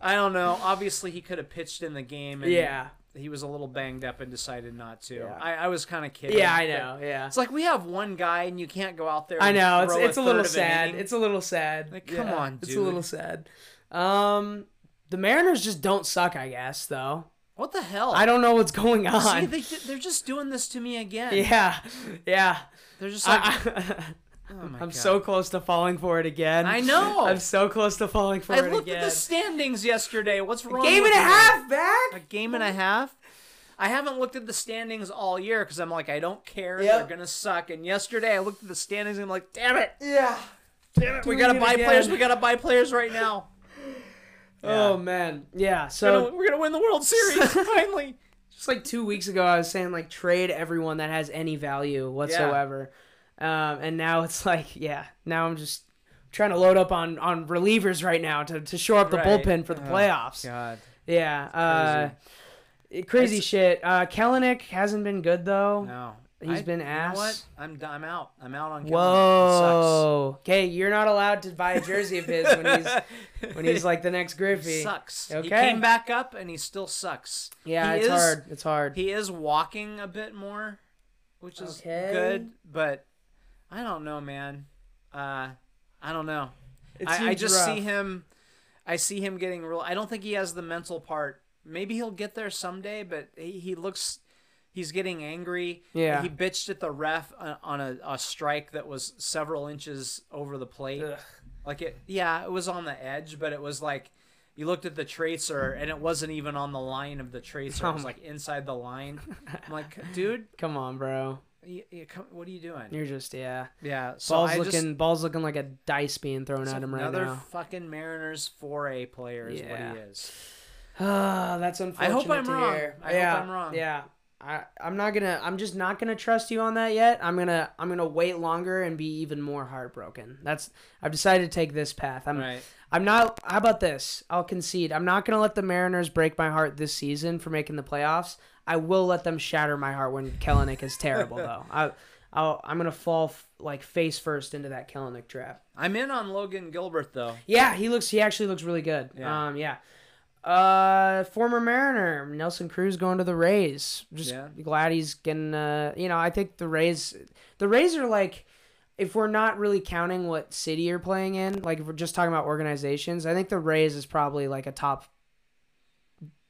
I don't know. Obviously, he could have pitched in the game. And yeah, He was a little banged up and decided not to. Yeah. I, I was kind of kidding. yeah, I know. Yeah, It's like we have one guy and you can't go out there. I know. It's throw it's a little third an sad. It's a little sad. Like, come on, It's a little sad. Um, the Mariners just don't suck. I guess though. what the hell? I don't know what's going on. See, they, they're just doing this to me again. [laughs] yeah, yeah. They're just like, I, oh am God. so close to falling for it again. I know. I'm so close to falling for I it again. I looked at the standings yesterday. What's wrong? A Game and a half back. A game and a half. I haven't looked at the standings all year because I'm like, I don't care. Yep. They're gonna suck. And yesterday I looked at the standings and I'm like, damn it, Yeah. damn it. We gotta it buy again. players. We gotta buy players right now. [laughs] Oh man. Yeah. We're So gonna, we're gonna win the World Series [laughs] finally. just like two weeks ago, I was saying like trade everyone that has any value whatsoever, um, and now it's [laughs] like yeah. Now I'm just trying to load up on on relievers right now to to shore up the Right. bullpen for the Oh, playoffs. God. Yeah. Uh, crazy shit. Uh, Kelenic hasn't been good though. No. He's I- been you know ass. what? I'm I'm out. I'm out on. Whoa. Okay, you're not allowed to buy a jersey of his when he's [laughs] when he's like the next He Griffey. sucks. He Okay. came back up and he still sucks. Yeah, He it's is- hard. It's hard. He is walking a bit more, which is Okay. good, but I don't know, man. Uh, I don't know. I, I just see him. I see him getting real. I don't think he has the mental part. Maybe he'll get there someday, but he, he looks. He's getting angry. Yeah. He bitched at the ref on a, a strike that was several inches over the plate. Ugh. Like it, yeah, it was on the edge, but it was like you looked at the tracer and it wasn't even on the line of the tracer. It was Oh like inside the line. [laughs] I'm like, dude, Come on, bro. Y y- come, what are you doing? You're just yeah. yeah, so Balls I looking just, balls looking like a dice being thrown at him right another now. fucking Mariners 4A player is Yeah. what he is. Ah, [sighs] that's unfortunate. I'm to wrong. hear. I hope I'm wrong. Yeah. I, I'm not gonna I'm just not gonna trust you on that yet. I'm gonna I'm gonna wait longer and be even more heartbroken. That's I've decided to take this path. I'm Right. I'm not how about this? I'll concede. I'm not gonna let the Mariners break my heart this season for making the playoffs. I will let them shatter my heart when Kelenic is terrible [laughs] though. I I'll, I'm gonna fall f- like face first into that Kelenic trap. I'm in on Logan Gilbert though. Yeah, he looks. He actually looks really good. Yeah. Um, yeah. Uh, former Mariner Nelson Cruz going to the Rays. Just Yeah. glad he's getting. Uh, you know, I think the Rays, the Rays are like, if we're not really counting what city you're playing in, like if we're just talking about organizations, I think the Rays is probably like a top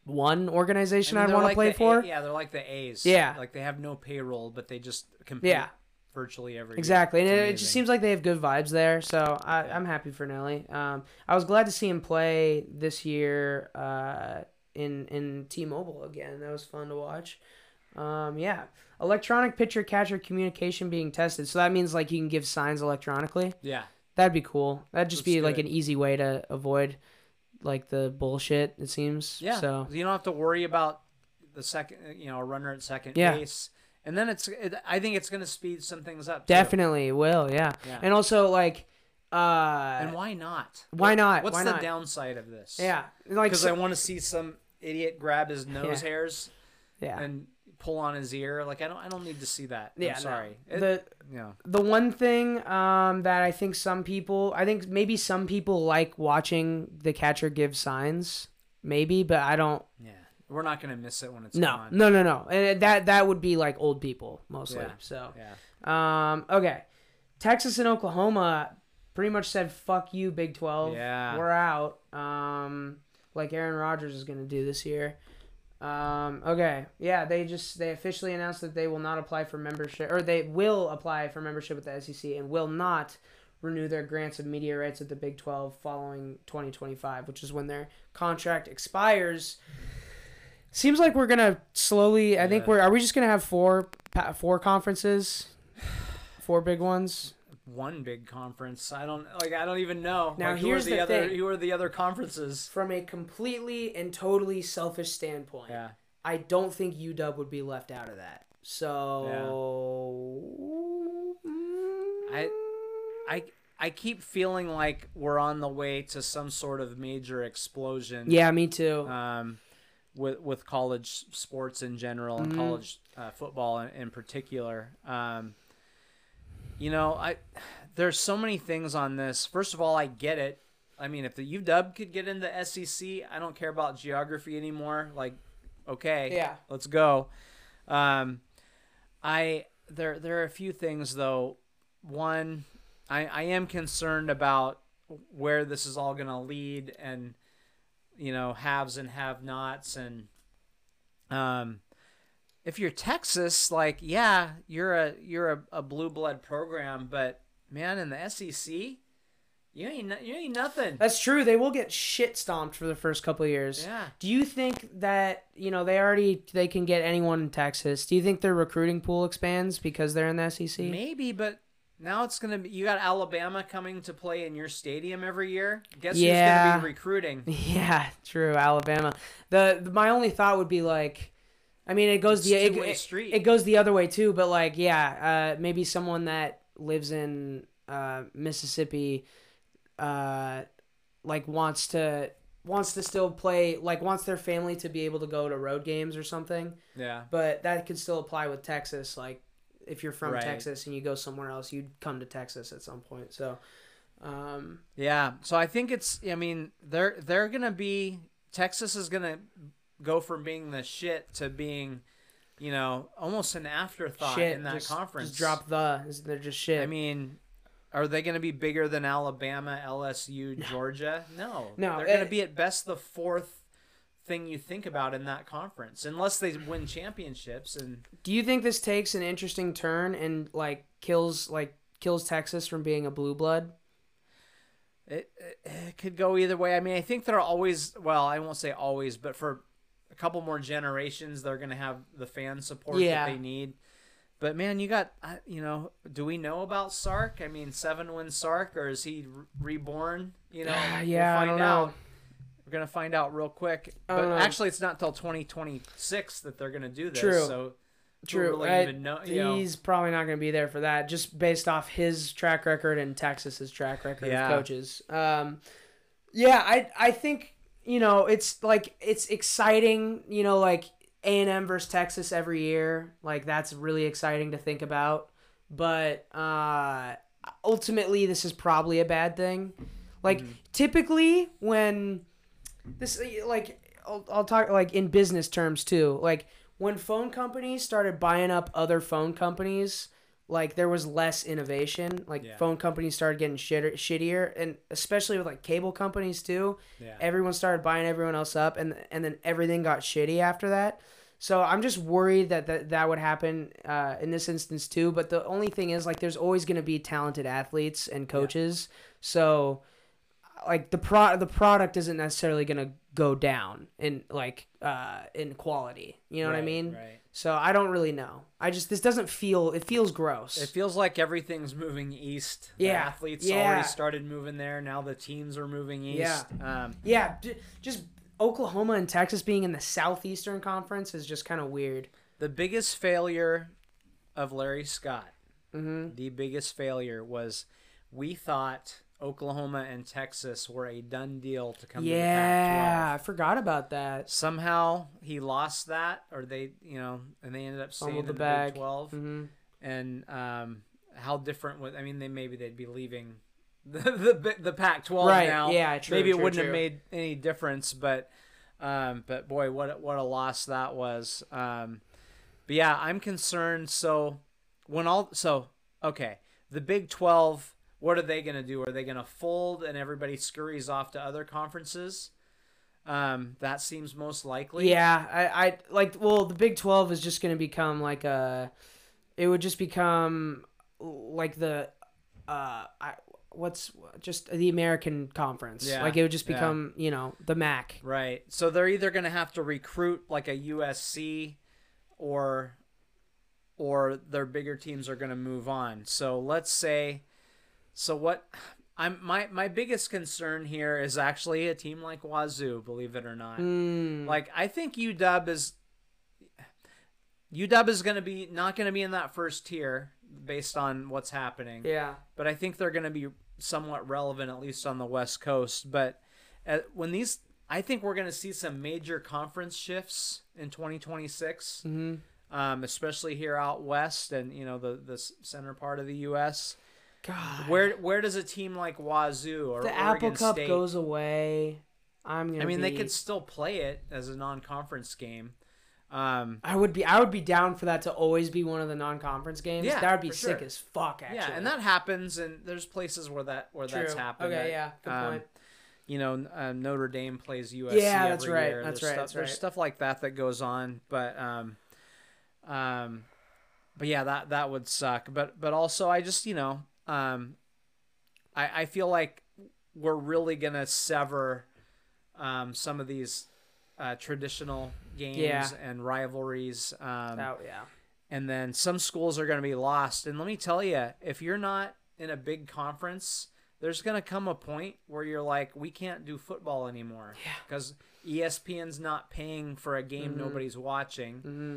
one organization I mean, want to like play for. A, yeah, they're like the A's. Yeah. Like they have no payroll, but they just compete. Yeah. virtually every Exactly, and year. it, it just seems like they have good vibes there. So I, I'm happy for Nelly. Um, I was glad to see him play this year uh, in in T-Mobile again. That was fun to watch. Um, yeah, electronic pitcher catcher communication being tested. So that means like you can give signs electronically. yeah. That'd be cool. That'd just Let's be like it. an easy way to avoid like the bullshit. It seems. Yeah. So you don't have to worry about the second, you know, a runner at second Yeah. base. And then it's, it, I think it's going to speed some things up. too. definitely will. Yeah. Yeah. And also like, uh, And why not? why not? What's Why the not? downside of this? yeah, like Because so- I want to see some idiot grab his nose Yeah. hairs yeah. and pull on his ear. Like I don't, I don't need to see that. Yeah, I'm no. sorry. It- the know, the one thing um, that I think some people, I think maybe some people like watching the catcher give signs, maybe, but I don't. yeah, we're not going to miss it when it's No, gone. no, no, no, and that that would be like old people mostly. Yeah. So, Yeah. um, okay, Texas and Oklahoma pretty much said "fuck you, Big 12. Yeah. we're out." Um, like Aaron Rodgers is gonna do this year. Um, okay, yeah, they just they officially announced that they will not apply for membership, or they will apply for membership with the SEC and will not renew their grants of media rights at the Big 12 following 2025, which is when their contract expires. Seems like we're gonna slowly. I think we're. Are we just gonna have four four conferences, four big ones? One big conference. I don't like. I don't even know. Now, Like, who here's are the, the other. thing. Who are the other conferences? From a completely and totally selfish standpoint, Yeah. I don't think UW would be left out of that. So, I- I I keep feeling like we're on the way to some sort of major explosion. yeah, me too. Um, with with college sports in general and Mhm. college uh, football in, in particular. Um, you know, I there's so many things on this. First of all, I get it. I mean, if the UW could get into SEC, I don't care about geography anymore. Like, okay, Yeah. let's go. Um, I there there are a few things though. One, I I am concerned about where this is all going to lead and you know haves and have-nots and um if you're Texas like yeah you're a you're a, a blue blood program but man in the SEC you ain't you ain't nothing That's true. They will get shit stomped for the first couple of years. yeah Do you think that you know they already they can get anyone in Texas? Do you think their recruiting pool expands because they're in the SEC? maybe but now it's gonna be you got Alabama coming to play in your stadium every year guess who's Yeah. gonna be recruiting [laughs] Yeah, true. Alabama. The, the my only thought would be like, I mean, it goes It's the it, it- it goes the other way too. But like, yeah, uh, maybe someone that lives in uh, Mississippi, uh, like wants to wants to still play like wants their family to be able to go to road games or something. yeah But that could still apply with Texas. Like, if you're from Right. Texas and you go somewhere else, you'd come to Texas at some point. So, um, Yeah, so I think it's. I mean, they're they're gonna be. Texas is gonna go from being the shit to being, you know, almost an afterthought shit. in that just, conference. Just drop the. They're just shit. I mean, are they gonna be bigger than Alabama, LSU, Georgia? No, No, They're gonna be at best the fourth thing you think about in that conference, unless they win championships. And Do you think this takes an interesting turn and like kills like kills Texas from being a blue blood? It, it, it could go either way. I mean, I think they're always, well, I won't say always, but for a couple more generations, they're going to have the fan support Yeah. that they need. But man, you got, you know, do we know about Sark? I mean, seven win Sark, or is he re- reborn? You know, Ah, [sighs] we'll yeah, I find don't know. out. We're gonna find out real quick. But know. actually, it's not till 2026 that they're gonna do this. True. So True. really I- even know- you know. he's probably not going to be there for that, just based off his track record and Texas's track record Yeah. of coaches. Um, yeah, I I think you know it's like it's exciting. You know, like A and M versus Texas every year. Like that's really exciting to think about. But uh, ultimately, this is probably a bad thing. Like Mm-hmm. typically when this like I'll, I'll talk like in business terms too like when phone companies started buying up other phone companies like there was less innovation like Yeah. phone companies started getting shitter, shittier and especially with like cable companies too Yeah. everyone started buying everyone else up and and then everything got shitty after that So I'm just worried that that, that would happen uh, in this instance too. But the only thing is, like, there's always going to be talented athletes and coaches. So, like, the pro the product isn't necessarily going to go down in like uh, in quality. You know what I mean? Right. So I don't really know. I just this doesn't feel. It feels gross. It feels like everything's moving east. The Yeah, athletes yeah. already started moving there. Now the teams are moving east. Um, yeah, just Oklahoma and Texas being in the Southeastern Conference is just kind of weird. the biggest failure of Larry Scott, Mm-hmm. the biggest failure was we thought Oklahoma and Texas were a done deal to come to the Yeah, Pac-12. I forgot about that. Somehow he lost that, or they, you know, and they ended up staying Fumbled in the bag. Big 12 hmm and um, how different was I mean they maybe they'd be leaving [laughs] the the, the Pac-12 Right, now. yeah, true, maybe it wouldn't true. have made any difference, but um, but boy, what a- what a loss that was. Um, but yeah, I'm concerned. So when all so okay, the Big 12, what are they going to do? Are they going to fold and everybody scurries off to other conferences? Um, that seems most likely. Yeah, I, I like. Well, the Big Twelve is just going to become like a. It would just become like the, uh, I, what's just the American Conference. Yeah, Like it would just yeah. become you know the MAC. Right. So they're either going to have to recruit like a USC or or their bigger teams are going to move on. So let's say so what I'm my my biggest concern here is actually a team like Wazoo, believe it or not. Mm, Like I think UW is UW is going to be not going to be in that first tier based on what's happening yeah. but I think they're going to be somewhat relevant at least on the West Coast. But uh, when these, I think we're going to see some major conference shifts in 2026, hmm um, especially here out west and you know the the center part of the U.S. God. Where where does a team like Wazoo or the Oregon Apple Cup State? goes away, I'm gonna. I mean, they could still play it as a non-conference game. Um, I would be. I would be down for that to always be one of the non-conference games. Yeah, that would be sick sure. as fuck. Actually. yeah, and that happens, and there's places where that where True. that's happened. Okay. that, yeah. Good um, point. you know, uh, Notre Dame plays USC. Yeah, that's right, year. that's there's right, Stuff, that's there's right. stuff like that that goes on, but um, um, but yeah, that that would suck. But but also, I just you know, um, I I feel like we're really gonna sever um some of these uh, traditional games Yeah. and rivalries. Um, That- yeah. and then some schools are going to be lost. And let me tell you, if you're not in a big conference, there's going to come a point where you're like, we can't do football anymore. Yeah. Because ESPN's not paying for a game Mhm. nobody's watching, hmm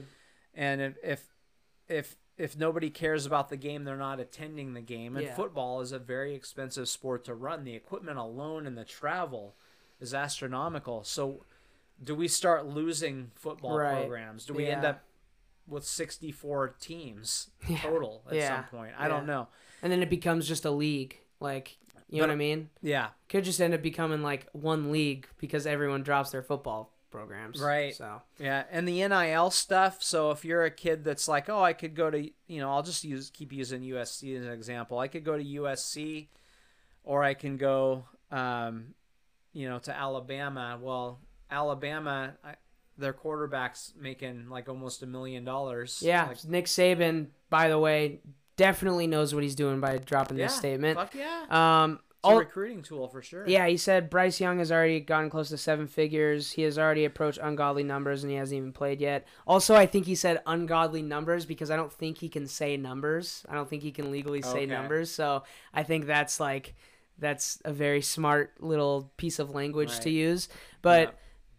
and if, if if if nobody cares about the game, they're not attending the game. And Yeah. football is a very expensive sport to run. The equipment alone and the travel is astronomical. So, do we start losing football Right. programs? Do we end up with 64 teams [laughs] Yeah. total at Yeah. some point? I don't know. And then it becomes just a league. Like you know what I mean? Yeah. Could just end up becoming like one league because everyone drops their football programs. Right. So Yeah, and the NIL stuff. So if you're a kid that's like, oh, I could go to, you know, I'll just use keep using USC as an example. I could go to USC, or I can go, um, you know, to Alabama. Well, Alabama, I, their quarterback's making like almost a million dollars. yeah, Like, Nick Saban, by the way, definitely knows what he's doing by dropping yeah, this statement. Fuck yeah. Um, It's a all, recruiting tool for sure. Yeah, he said Bryce Young has already gotten close to seven figures. He has already approached ungodly numbers and he hasn't even played yet. Also, I think he said ungodly numbers because I don't think he can say numbers. I don't think he can legally say Okay. numbers. So I think that's like that's a very smart little piece of language to use. But Yeah.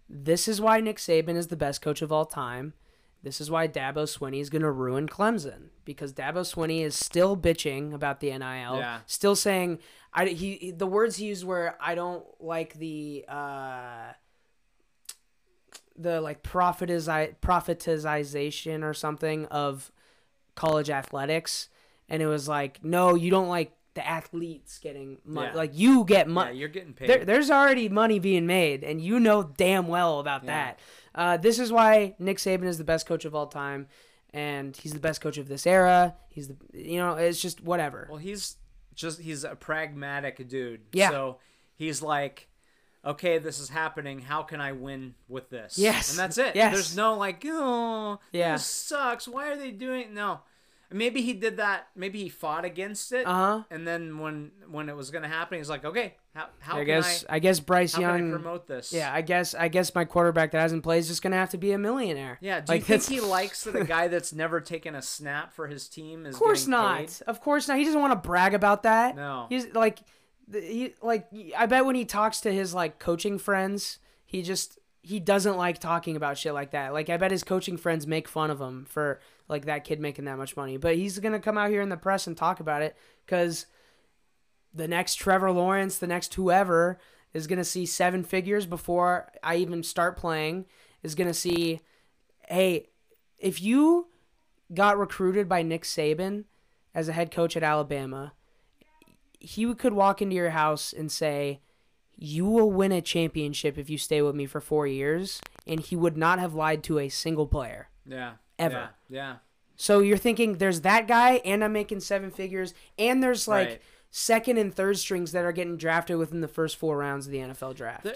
this is why Nick Saban is the best coach of all time. This is why Dabo Swinney is going to ruin Clemson because Dabo Swinney is still bitching about the NIL, Yeah. still saying I he he- the words he used were I don't like the uh the like profitizi- profitization or something of college athletics and it was like no you don't like the athletes getting money Yeah. like you get Yeah, money you're getting paid. there, there's already money being made, and you know damn well about Yeah. that. Uh, this is why Nick Saban is the best coach of all time, and he's the best coach of this era. He's the, you know, it's just whatever. Well, he's just he's a pragmatic dude. Yeah. So he's like, okay, this is happening. How can I win with this? Yes. and that's it. Yes. There's no like, oh, Yeah. this sucks. Why are they doing? No, maybe he did that. Maybe he fought against it, Uh huh. and then when when it was gonna happen, he's like, okay, how how I can guess I I, guess Bryce how can I Young. promote this? Yeah, I guess I guess my quarterback that hasn't played is just gonna have to be a millionaire. Yeah, do Like, you think that's- he likes that a [laughs] guy that's never taken a snap for his team is Of course not. Of course not. He doesn't want to brag about that. No. He's like, the- he like. I bet when he talks to his like coaching friends, he just he doesn't like talking about shit like that. Like I bet his coaching friends make fun of him for like that kid making that much money. But he's gonna come out here in the press and talk about it because the next Trevor Lawrence, the next whoever is gonna see seven figures before I even start playing. Is gonna see, hey, if you got recruited by Nick Saban as a head coach at Alabama, he could walk into your house and say, You will win a championship if you stay with me for four years. And he would not have lied to a single player. Yeah. Ever. Yeah. yeah. So you're thinking there's that guy, and I'm making seven figures, and there's like Right. second and third strings that are getting drafted within the first four rounds of the NFL draft. There,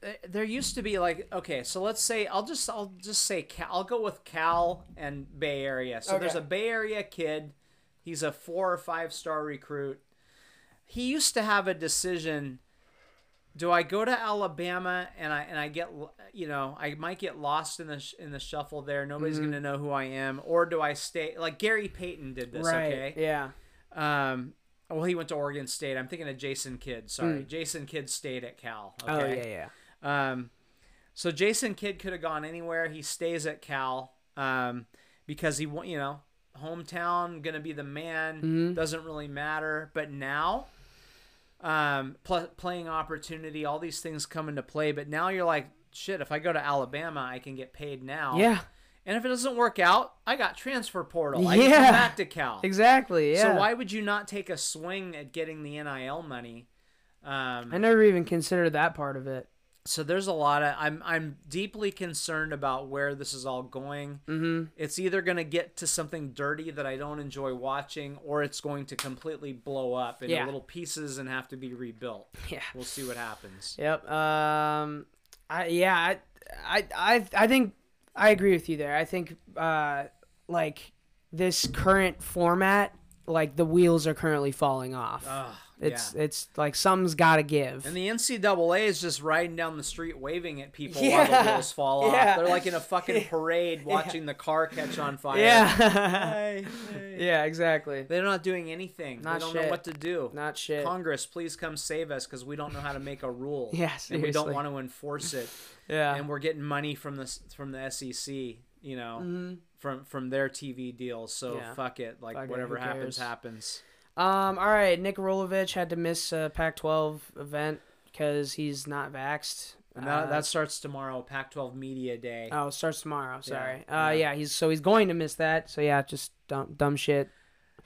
there- there used to be like okay, so let's say I'll just I'll just say Cal, I'll go with Cal and Bay Area. So there's a Bay Area kid. He's a four or five star recruit. He used to have a decision. Do I go to Alabama and I and I get you know I might get lost in the sh- in the shuffle there. Nobody's Mm-hmm. gonna know who I am. Or do I stay like Gary Payton did this? right. Okay. Yeah. Um, well, he went to Oregon State. I'm thinking of Jason Kidd. Sorry, Jason Kidd stayed at Cal. Okay? Hmm. Oh yeah, yeah. Um, so Jason Kidd could have gone anywhere. He stays at Cal um, because he, you know, hometown gonna be the man. Mm-hmm. Doesn't really matter. But now, um, pl- playing opportunity, all these things come into play. But now you're like, shit. If I go to Alabama, I can get paid now. Yeah. And if it doesn't work out, I got transfer portal. I can Yeah. come back to Cal. [laughs] Exactly. Yeah. So why would you not take a swing at getting the NIL money? Um, I never even considered that part of it. So there's a lot of I'm I'm deeply concerned about where this is all going. Mm-hmm. It's either going to get to something dirty that I don't enjoy watching, or it's going to completely blow up into Yeah. little pieces and have to be rebuilt. Yeah. We'll see what happens. Yep. Um. I yeah. I I I, I think I agree with you there. I think uh like this current format, like the wheels are currently falling off. Ugh, it's yeah. it's like something's got to give. And the NCAA is just riding down the street waving at people while the wheels fall [laughs] off. Yeah. They're like in a fucking [laughs] parade watching the car catch on fire. yeah. Hey, [laughs] hey. yeah. Exactly. They're not doing anything. Not they don't shit. know what to do. Not shit. Congress, please come save us because we don't know how to make a rule. Yeah, and we don't want to enforce it. Yeah. And we're getting money from the from the SEC, you know, from from their TV deals. So Mm-hmm. Yeah. fuck it, like Fuck whatever who happens, happens. Um. All right. Nick Rolovich had to miss a Pac-12 event because he's not vaxxed. And that, Uh, that starts tomorrow, Pac-12 Media Day. Oh, it starts tomorrow. Sorry. yeah. Uh, yeah. He's so he's going to miss that. So yeah, just dumb dumb shit.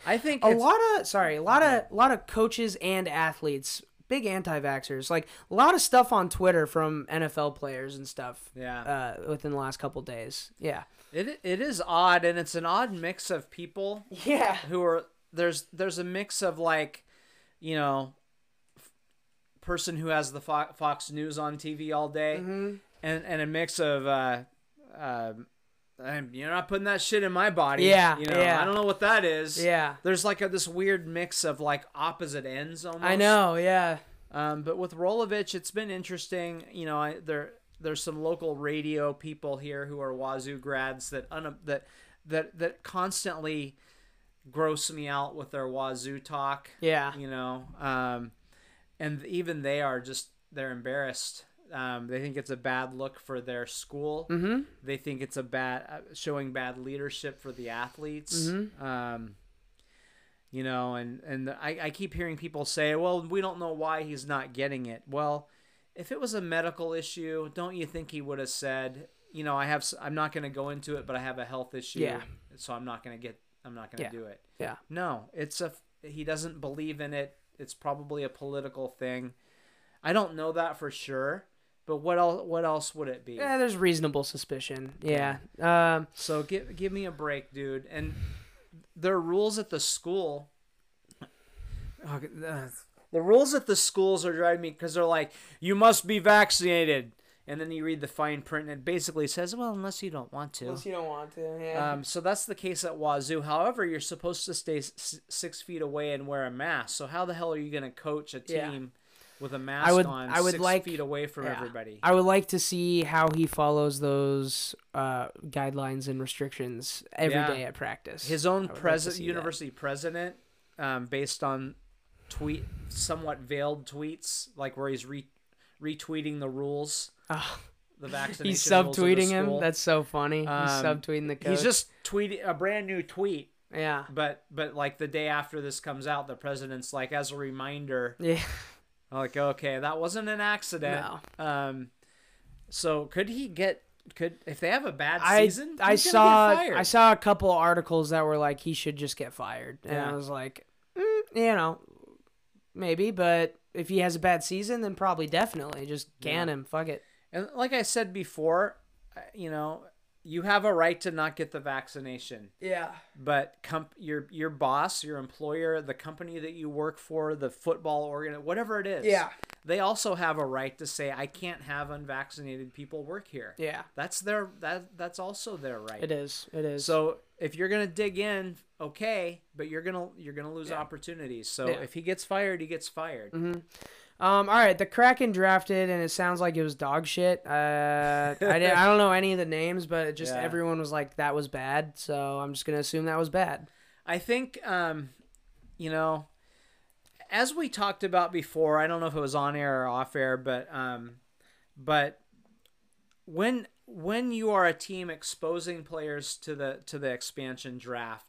I think A lot of sorry, a lot of a lot of coaches and athletes, big anti-vaxxers. Like a lot of stuff on Twitter from NFL players and stuff. yeah, Uh, within the last couple days. Yeah. it it is odd, and it's an odd mix of people [laughs] Yeah. who are there's there's a mix of like, you know, f- person who has the Fo- Fox News on TV all day, Mm-hmm. and and a mix of uh, um, I'm- you're not putting that shit in my body. Yeah, you know, yeah. I don't know what that is. Yeah. There's like a, this weird mix of like opposite ends almost. I know. Yeah. Um, but with Rolovich, it's been interesting. You know, I, there there's some local radio people here who are Wazzu grads that un, that that that constantly gross me out with their Wazzu talk. Yeah. You know, um, and even they are just they're embarrassed. Um, they think it's a bad look for their school. Mm-hmm. They think it's a bad uh, showing bad leadership for the athletes. Mm-hmm. Um, you know, and and I, I keep hearing people say, "Well, we don't know why he's not getting it." Well, if it was a medical issue, don't you think he would have said, "You know, I have I'm not going to go into it, but I have a health issue, Yeah. so I'm not going to get I'm not going to Yeah. do it." Yeah. No, it's a he doesn't believe in it. It's probably a political thing. I don't know that for sure, but what else what else would it be? Yeah. There's reasonable suspicion. Yeah. Um. So give give me a break, dude. And there are rules at the school. Okay, uh, The rules at the schools are driving me because they're like, you must be vaccinated. And then you read the fine print and it basically says, well, unless you don't want to. Unless you don't want to. Yeah. Um, so that's the case at Wazzu. However, you're supposed to stay s- six feet away and wear a mask. So how the hell are you going to coach a Yeah. team with a mask would- on I would six like- feet away from yeah. everybody? I would like to see how he follows those uh, guidelines and restrictions every day Yeah. at practice. His own I would like to president, that. university president, um, based on tweet, somewhat veiled tweets, like where he's re- retweeting the rules, Oh, [sighs] the vaccination. he's rules of the subtweeting him. That's so funny. He's Um, subtweeting the coach. He's just tweeting a brand new tweet, yeah, but but like the day after this comes out, the president's like, as a reminder, yeah. [laughs] Like, okay, that wasn't an accident. No. Um, so could he get? Could if they have a bad season? I he's gonna saw get fired. I saw a couple articles that were like he should just get fired, and Yeah. I was like, mm, you know, maybe, but if he has a bad season, then probably definitely just can him. Fuck it. And like I said before, uh, you know, you have a right to not get the vaccination, Yeah. but comp- your your boss, your employer, the company that you work for, the football organ, whatever it is, Yeah. they also have a right to say I can't have unvaccinated people work here. Yeah. That's their that that's also their right. It is. It is. So if you're gonna dig in, okay, but you're gonna you're gonna lose opportunities. So Yeah. if he gets fired, he gets fired. Um, all right, the Kraken drafted, and it sounds like it was dog shit. Uh, I, did, I don't know any of the names, but just Yeah. everyone was like that was bad, so I'm just gonna assume that was bad. I think, um, you know, as we talked about before, I don't know if it was on air or off air, but um, but when when you are a team exposing players to the to the expansion draft,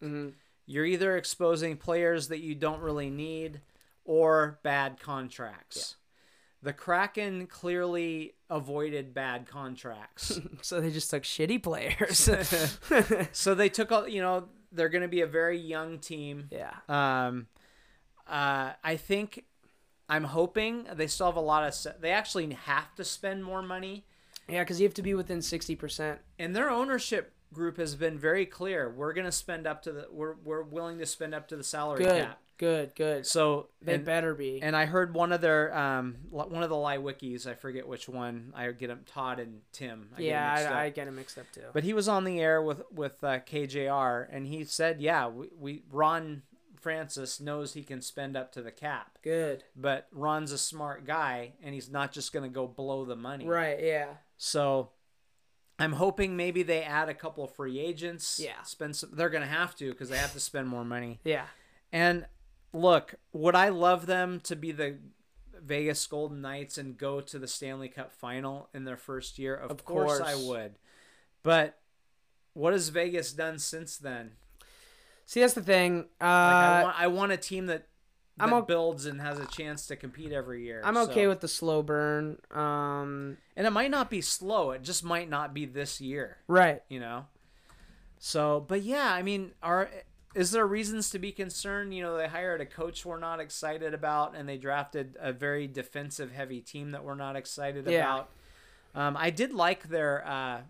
you're either exposing players that you don't really need or bad contracts. The Kraken clearly avoided bad contracts. [laughs] So they just took shitty players. [laughs] [laughs] so they took all, you know, they're going to be a very young team. yeah, Um, uh, I think I'm hoping they still have a lot of. They actually have to spend more money, yeah, because you have to be within sixty percent. and their ownership group has been very clear. We're going to spend up to the. We're we're willing to spend up to the salary Good, cap. Good, good. So They and, better be. and I heard one of their um one of the Leiwekes. I forget which one. I get them Todd and Tim. I yeah, mixed up. I, I get them mixed up too. But he was on the air with with uh, KJR, and he said, "Yeah, we, we Ron Francis knows he can spend up to the cap, good. but Ron's a smart guy, and he's not just going to go blow the money. Right. Yeah. So." I'm hoping maybe they add a couple of free agents. Yeah. spend some. They're gonna have to because they have to spend more money. Yeah. And look, would I love them to be the Vegas Golden Knights and go to the Stanley Cup final in their first year? Of, Of course. course. I would. But what has Vegas done since then? See, that's the thing. Uh, Like I want I want a team that, that I'm o- builds and has a chance to compete every year. I'm okay So- with the slow burn. Um, and it might not be slow. It just might not be this year, right. you know. So, but yeah, I mean, are is there reasons to be concerned? You know, they hired a coach we're not excited about, and they drafted a very defensive heavy team that we're not excited Yeah. about. Um, I did like their uh,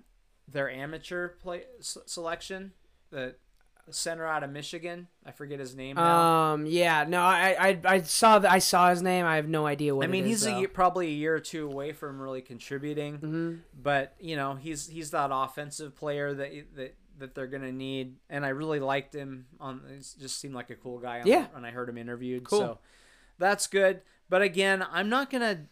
their amateur play s- selection, the center out of Michigan. I forget his name now. Um, yeah. No, I, I, I saw that. I saw his name. I have no idea what. I mean, he's a year, probably a year or two away from really contributing, Mhm. but you know, he's he's that offensive player that that that they're gonna need. And I really liked him on. He just seemed like a cool guy. On, Yeah. when I heard him interviewed, Cool. so that's good. But again, I'm not gonna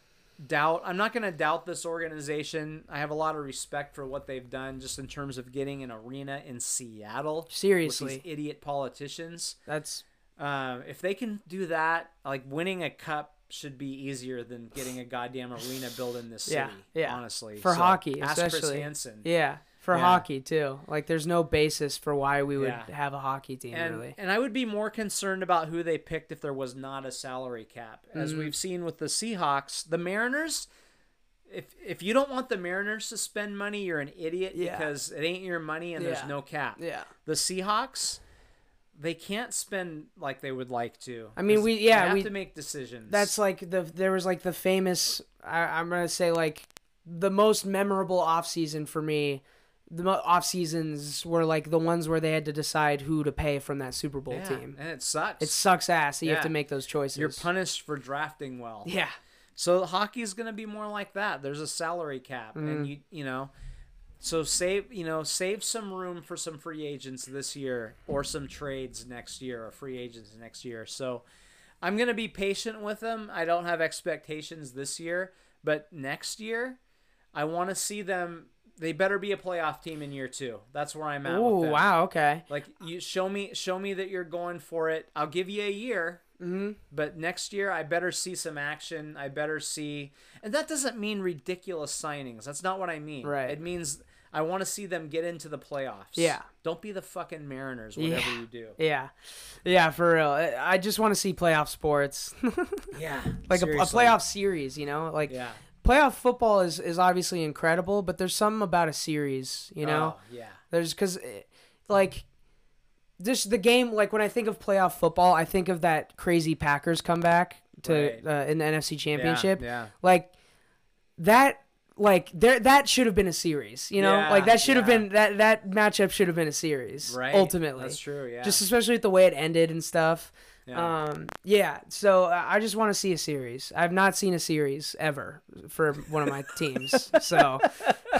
doubt. I'm not gonna doubt this organization. I have a lot of respect for what they've done, just in terms of getting an arena in Seattle. Seriously. with these idiot politicians. That's Um, if they can do that, like winning a cup should be easier than getting a goddamn arena built in this city. Yeah, yeah. Honestly, For hockey, ask Chris especially. Hansen. yeah for Yeah. hockey too. Like, there's no basis for why we would Yeah. have a hockey team. And, really. and I would be more concerned about who they picked if there was not a salary cap. As Mm-hmm. we've seen with the Seahawks, the Mariners, if if you don't want the Mariners to spend money, you're an idiot Yeah. because it ain't your money and there's no cap. Yeah. The Seahawks, they can't spend like they would like to. I mean, we- yeah, have we- to make decisions. That's like the there was like the famous. I, I'm gonna say like the most memorable offseason for me the off seasons were like the ones where they had to decide who to pay from that Super Bowl Yeah, team. and it sucks. It sucks ass that you have to make those choices. You're punished for drafting well. yeah. So hockey's going to be more like that. There's a salary cap, Mm. and you you know, so save you know save some room for some free agents this year or some trades next year or free agents next year. So I'm going to be patient with them. I don't have expectations this year, but next year I want to see them. They better be a playoff team in year two. That's where I'm at. Oh wow. Okay. Like you show me show me that you're going for it. I'll give you a year. hmm But next year, I better see some action. I better see, and that doesn't mean ridiculous signings. That's not what I mean. Right. It means I want to see them get into the playoffs. Yeah. Don't be the fucking Mariners, whatever Yeah. you do. Yeah. Yeah. For real. I I just want to see playoff sports, [laughs] Yeah. like a, a playoff series. You know, like Yeah. Playoff football is is obviously incredible, but there's something about a series. You know. Oh, yeah. There's because, like, this the game. Like when I think of playoff football, I think of that crazy Packers comeback to Right. uh, in the NFC Championship. Yeah. Like that. Like there, that should have been a series. You know, Yeah, like that should have been that that matchup should have been a series. Right. Ultimately, That's true. Yeah. just especially with the way it ended and stuff. Yeah. Um, yeah. So uh, I just want to see a series. I've not seen a series ever for one of my teams. [laughs] So [laughs]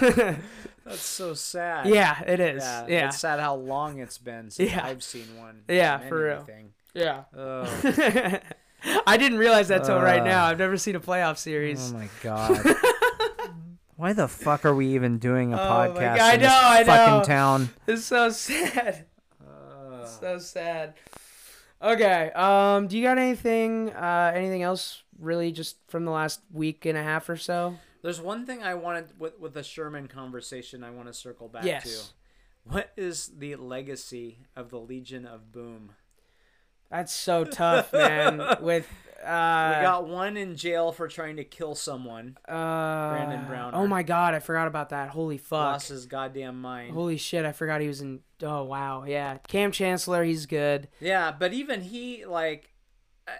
That's so sad. yeah, it is. Yeah. Yeah. It's sad how long it's been since Yeah. I've seen one. Yeah, for real. anything. Yeah. [laughs] I didn't realize that till right Uh, now. I've never seen a playoff series. Oh my god. Why the fuck are we even doing a Oh podcast I in this know, I fucking know. town? It's so sad. Uh, So sad. Okay. Um. Do you got anything? Uh. Anything else? Really, just from the last week and a half or so? There's one thing I wanted with with the Sherman conversation. I want to circle back Yes. to. What is the legacy of the Legion of Boom? That's so tough, man. [laughs] With uh. we got one in jail for trying to kill someone. uh, Brandon Browner. Oh my god, I forgot about that. Holy fuck. Lost his goddamn mind. Holy shit, I forgot he was in. Oh wow, yeah. Kam Chancellor, he's good. Yeah, but even he like, uh,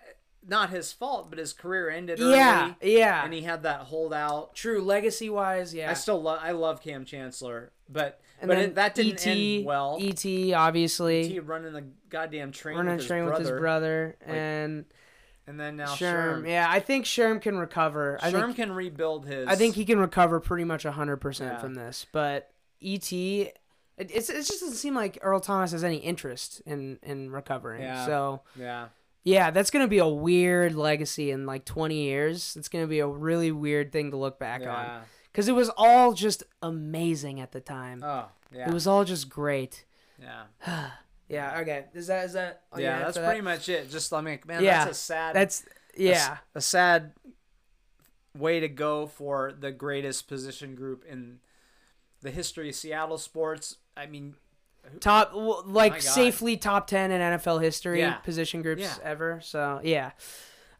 not his fault, but his career ended early, yeah. yeah. and he had that holdout. True, legacy wise, yeah. I still love I love Kam Chancellor, but And but it, that didn't ET, end well. ET, obviously. he running the goddamn train running with his train brother, with his brother, and and then now Sherm. Sherm. Yeah, I think Sherm can recover. I Sherm think can rebuild his. I think he can recover pretty much hundred percent Yeah. from this. But ET, it, it's it just doesn't seem like Earl Thomas has any interest in in recovering. Yeah. So Yeah, yeah, that's gonna be a weird legacy in like twenty years. It's gonna be a really weird thing to look back on because it was all just amazing at the time. Oh, yeah. It was all just great. yeah. [sighs] [sighs] Yeah. Okay. Is that is that? yeah, had that's for that? pretty much it. Just I mean, man, Yeah, that's a sad. That's yeah. a sad way to go for the greatest position group in the history of Seattle sports. I mean, top like God. safely top 10 in NFL history Yeah. position groups Yeah. ever. So, yeah.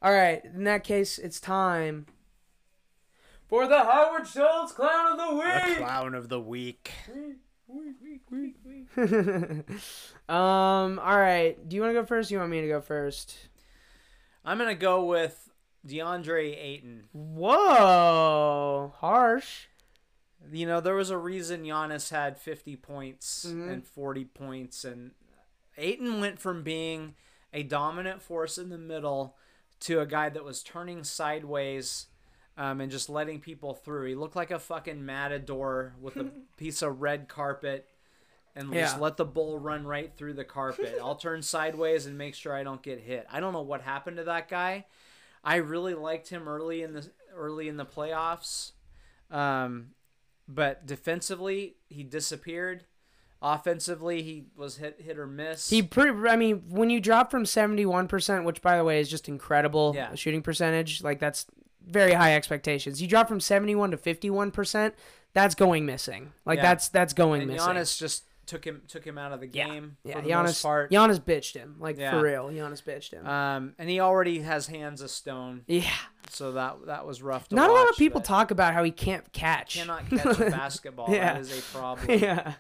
All right, in that case, it's time for the Howard Schultz Clown of the Week. clown of the week. [laughs] um, all right. Do you want to go first? Or you want me to go first? I'm gonna go with DeAndre Ayton. Whoa, harsh. You know, there was a reason Giannis had 50 points Mhm. and 40 points, and Ayton went from being a dominant force in the middle to a guy that was turning sideways um, and just letting people through. He looked like a fucking matador with a [laughs] piece of red carpet and just Yeah. let the bull run right through the carpet. [laughs] I'll turn sideways and make sure I don't get hit. I don't know what happened to that guy. I really liked him early in the early in the playoffs. Um, but defensively, he disappeared. Offensively, he was hit hit or miss. He pretty. I mean, when you drop from seventy one percent, which by the way is just incredible Yeah. shooting percentage, like that's very high expectations. You drop from seventy one to fifty one percent, that's going missing. Like Yeah. that's that's going and missing. Giannis just took him took him out of the game yeah, for the Giannis. most part. Giannis bitched him. Like Yeah. for real, Giannis bitched him. Um, and he already has hands of stone, yeah. so that that was rough. To Not a lot of people talk about how he can't catch. Cannot catch a [laughs] basketball. Yeah. That is a problem. [laughs] yeah.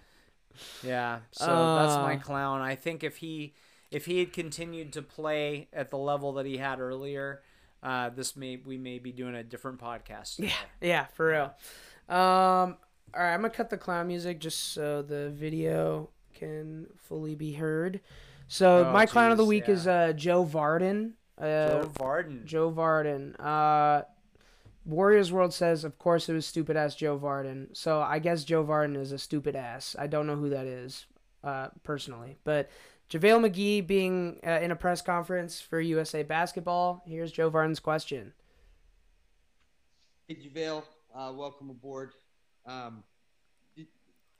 Yeah. So that's my Uh. clown. I think if he if he had continued to play at the level that he had earlier, uh, this may we may be doing a different podcast. Yeah, yeah, for real. Um, All right, I'm gonna cut the clown music just so the video can fully be heard. So Oh, my clown of the jeez, week is uh, Joe Vardon. Uh, Joe Vardon. Joe Vardon. Uh, Warriors World says, of course, it was stupid ass Joe Vardon. So I guess Joe Vardon is a stupid ass. I don't know who that is, uh, personally. But JaVale McGee being uh, in a press conference for USA Basketball. Here's Joe Vardon's question. Hey, JaVale, uh, welcome aboard. Um,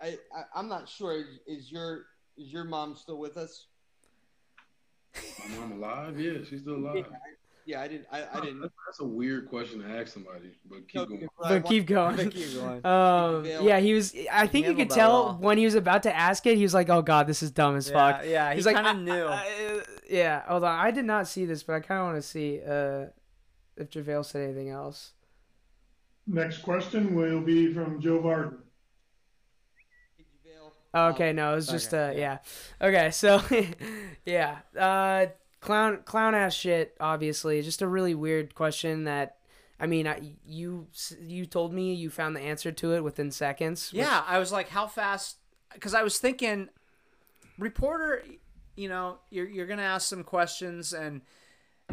I, I, I'm not sure. Is, is your is your mom still with us? My mom alive? Yeah, she's still alive. Yeah, I didn't. I, I didn't. That's, that's a weird question to ask somebody, but keep going. But keep going. [laughs] Keep going. Um, yeah, he was. I think you could tell when he was about to ask it. He was like, "Oh God, this is dumb as yeah, fuck." yeah, he He's like, kind "I- of knew. I- I- yeah, hold on. I did not see this, but I kind of want to see uh, if JaVale said anything else. Next question will be from Joe Vardon. Hey, JaVale, uh, okay, no, it was just Okay, uh, yeah. Okay, so [laughs] yeah, uh, clown clown ass shit. Obviously, just a really weird question that. I mean, I, you you told me you found the answer to it within seconds. which- Yeah, I was like, how fast? Because I was thinking, reporter, you know, you're you're gonna ask some questions and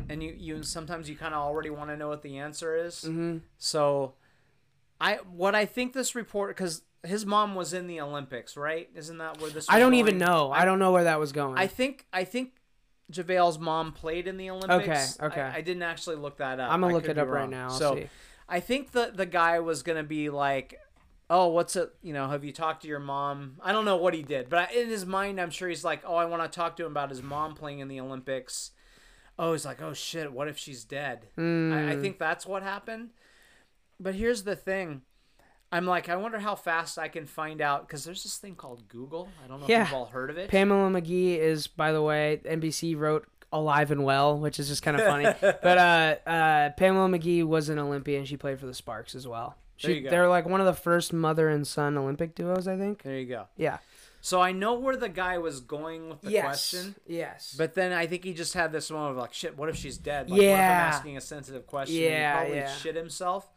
and you you sometimes you kind of already want to know what the answer is. Mhm. So, I what I think this report because his mom was in the Olympics, right? Isn't that where this? I don't even know. I don't know where that was going. I think I think JaVale's mom played in the Olympics. Okay, okay. I, I didn't actually look that up. I'm gonna I look it up right now. I'll so see. I think the the guy was gonna be like, "Oh, what's it? You know, have you talked to your mom?" I don't know what he did, but in his mind, I'm sure he's like, "Oh, I want to talk to him about his mom playing in the Olympics." Oh, he's like, "Oh shit, what if she's dead?" I, I Mm. think that's what happened. But here's the thing. I'm like, I wonder how fast I can find out because there's this thing called Google. I don't know Yeah. if you've all heard of it. Pamela McGee is, by the way, NBC wrote "Alive and Well," which is just kind of funny. [laughs] but uh, uh, Pamela McGee was an Olympian. She played for the Sparks as well. She, There you go. They're like one of the first mother and son Olympic duos, I think. there you go. Yeah. So I know where the guy was going with the yes. question. Yes. But then I think he just had this moment of like, shit, what if she's dead? Like, what if I'm Yeah. asking a sensitive question? Yeah, he probably yeah. shit himself.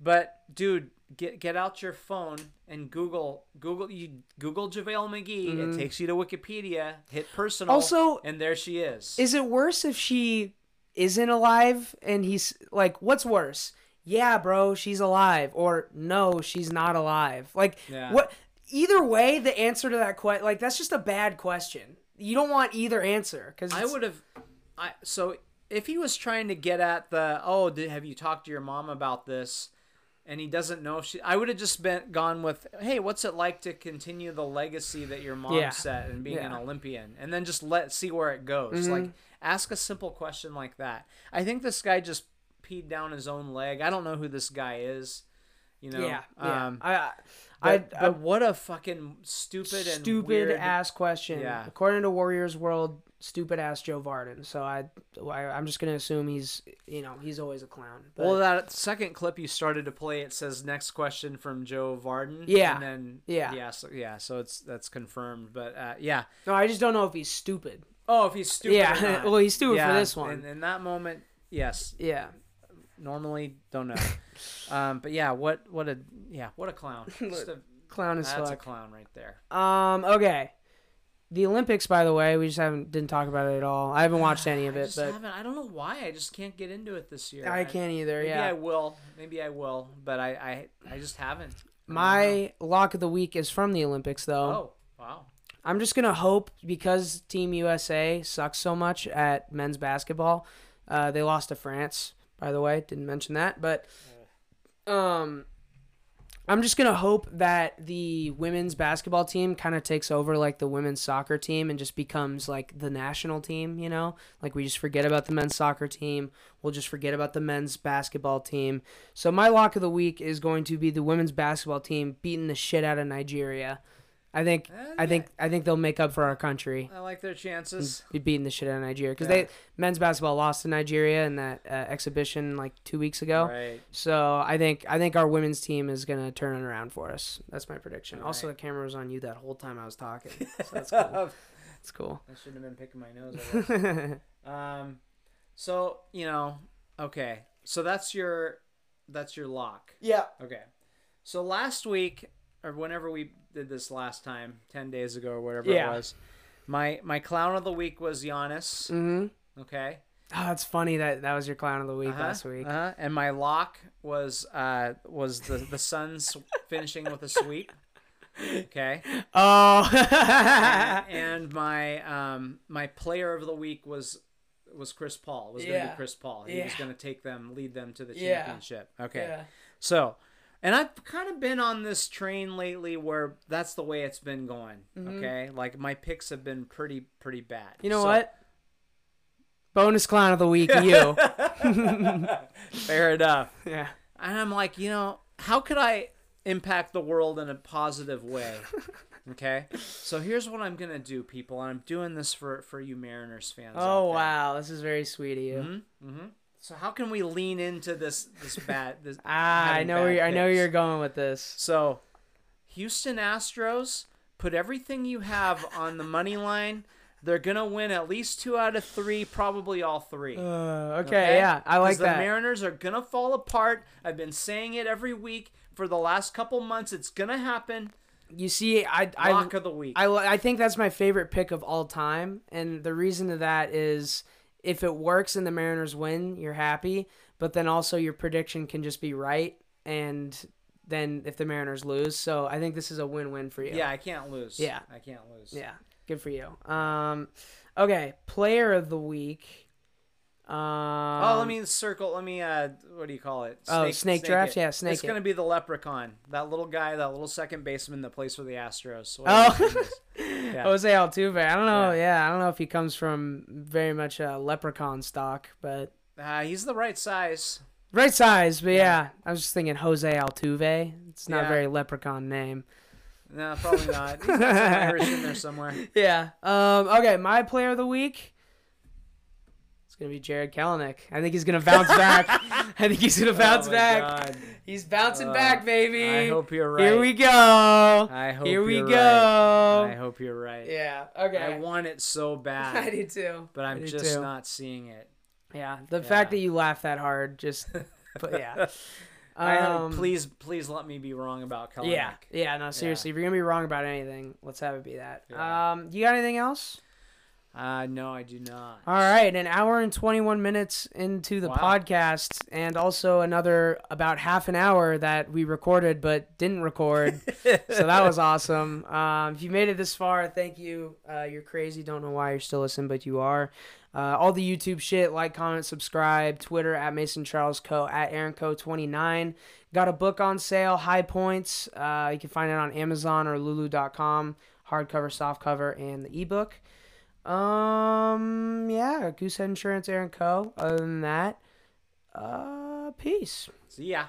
But dude, get get out your phone and Google Google you Google JaVale McGee. It takes you to Wikipedia. Hit personal. Mm-hmm. Also, and there she is. is it worse if she isn't alive and he's like, what's worse? Yeah, bro, she's alive, or no, she's not alive. Like, Yeah. what? Either way, the answer to that question, like, that's just a bad question. You don't want either answer because I would have. I so if he was trying to get at the oh, did, have you talked to your mom about this? And he doesn't know if she. I would have just been gone with, hey, what's it like to continue the legacy that your mom Yeah. set and being an Olympian, and then just let see where it goes. Mhm. Like ask a simple question like that. I think this guy just peed down his own leg. I don't know who this guy is. You know. yeah, yeah. Um, I, I, but, I, but what a fucking stupid and stupid weird ass question. Yeah. According to Warriors World, stupid ass Joe Vardon. So I, I I'm just gonna assume he's, you know, he's always a clown. But, Well, that second clip you started to play, it says next question from Joe Vardon. Yeah. and then Yeah. yeah, so yeah, so it's that's confirmed. But uh, yeah, no, I just don't know if he's stupid. oh, if he's stupid, Yeah, [laughs] well, he's stupid for this one. In, in that moment, yes. Yeah. Normally, don't know. [laughs] um, but yeah, what what a yeah, what a clown. [laughs] Just a, Clown is that's a clown right there. Um. Okay. The Olympics, by the way, we just haven't didn't talk about it at all. I haven't watched any of I it, just but haven't. I don't know why. I just can't get into it this year. I can't either. Maybe yeah. I will. Maybe I will. But I I, I just haven't. I. My lock of the week is from the Olympics, though. oh wow. I'm just gonna hope because Team USA sucks so much at men's basketball. Uh, they lost to France, by the way. Didn't mention that, but um, I'm just gonna hope that the women's basketball team kind of takes over like the women's soccer team and just becomes like the national team. You know, like we just forget about the men's soccer team. We'll just forget about the men's basketball team. So my lock of the week is going to be the women's basketball team beating the shit out of Nigeria. I think I think I think they'll make up for our country I like their chances. be beating the shit out of Nigeria because Yeah. they men's basketball lost to Nigeria in that uh, exhibition like two weeks ago. Right. So I think I think our women's team is gonna turn it around for us. That's my prediction. All Also, right. the camera was on you that whole time I was talking. So that's [laughs] cool. That's cool. I shouldn't have been picking my nose. [laughs] Um, so you know, okay. So that's your that's your lock. yeah. Okay. So last week or whenever we did this last time, ten days ago or whatever Yeah. it was. My my clown of the week was Giannis. Mm-hmm. Okay. Oh, it's funny that that was your clown of the week Uh-huh, last week. Uh-huh. And my lock was uh was the the Suns [laughs] finishing with a sweep. Okay. Oh. and, [laughs] and my um my player of the week was was Chris Paul. Was going to be Chris Paul. He was going to take them, lead them to the Yeah. championship. Okay. Yeah. So, and I've kind of been on this train lately where that's the way it's been going. Mhm. Okay, like my picks have been pretty pretty bad. You know So- what? Bonus clown of the week, you. [laughs] [laughs] Fair enough. yeah. And I'm like, you know, how could I impact the world in a positive way? [laughs] Okay, so here's what I'm gonna do, people, and I'm doing this for for you Mariners fans. Oh wow, this is very sweet of you. hmm hmm So how can we lean into this this [laughs] bad? This, Ah, I know where you're, I know picks? you're going with this. So, Houston Astros, put everything you have on the money line. They're gonna win at least two out of three, probably all three. Uh, okay, yeah, I like that. The Mariners are gonna fall apart. I've been saying it every week for the last couple months. It's gonna happen. you see, I I Lock of the week. I, I think that's my favorite pick of all time, and the reason to that is if it works and the Mariners win, you're happy, but then also your prediction can just be right, and then if the Mariners lose, so I think this is a win-win for you. yeah, I can't lose. Yeah. I can't lose. Yeah, good for you. Um, okay, player of the week. Um, Oh, let me circle. Let me. Uh, what do you call it? Oh, snake draft? it. Yeah, snake It's it. gonna be the leprechaun. That little guy, that little second baseman that plays for the Astros. Oh, whatever his name. [laughs] Yeah. Jose Altuve. I don't know. Yeah. Yeah. I don't know if he comes from very much uh, leprechaun stock, but Uh, he's the right size. right size. But yeah, I was just thinking Jose Altuve. It's not Yeah. a very leprechaun name. No, probably not. [laughs] He's got some Irish in there somewhere. [laughs] Yeah. Um. Okay, my player of the week. It's gonna be Jarred Kelenic. I think he's gonna bounce back. [laughs] I think he's gonna bounce Oh back. God. He's bouncing Uh, back, baby. I hope you're right. Here we go. I hope Here we you're go. right. I hope you're right. Yeah. Okay. I want it so bad. [laughs] I do too. but I'm just too. not seeing it. Yeah. The Yeah. fact that you laugh that hard, just. [laughs] But yeah. I Um, please, please let me be wrong about Kelenic. Yeah. Yeah. No. Seriously, if you're gonna be wrong about anything, let's have it be that. Yeah. Um. You got anything else? Uh, no, I do not. All right, an hour and 21 minutes into the Wow. podcast, and also another about half an hour that we recorded but didn't record. so that was [laughs] awesome. Um, if you made it this far, thank you. Uh, you're crazy. Don't know why you're still listening, but you are. Uh, all the YouTube shit, like, comment, subscribe. Twitter at Mason Charles Coe. at Aaron Coe. 29. Got a book on sale, High Points. Uh, you can find it on Amazon or Lulu.com. Hardcover, softcover, and the ebook. Um, yeah, Goosehead Insurance, Aaron Coe. Other than that, uh, peace. See ya.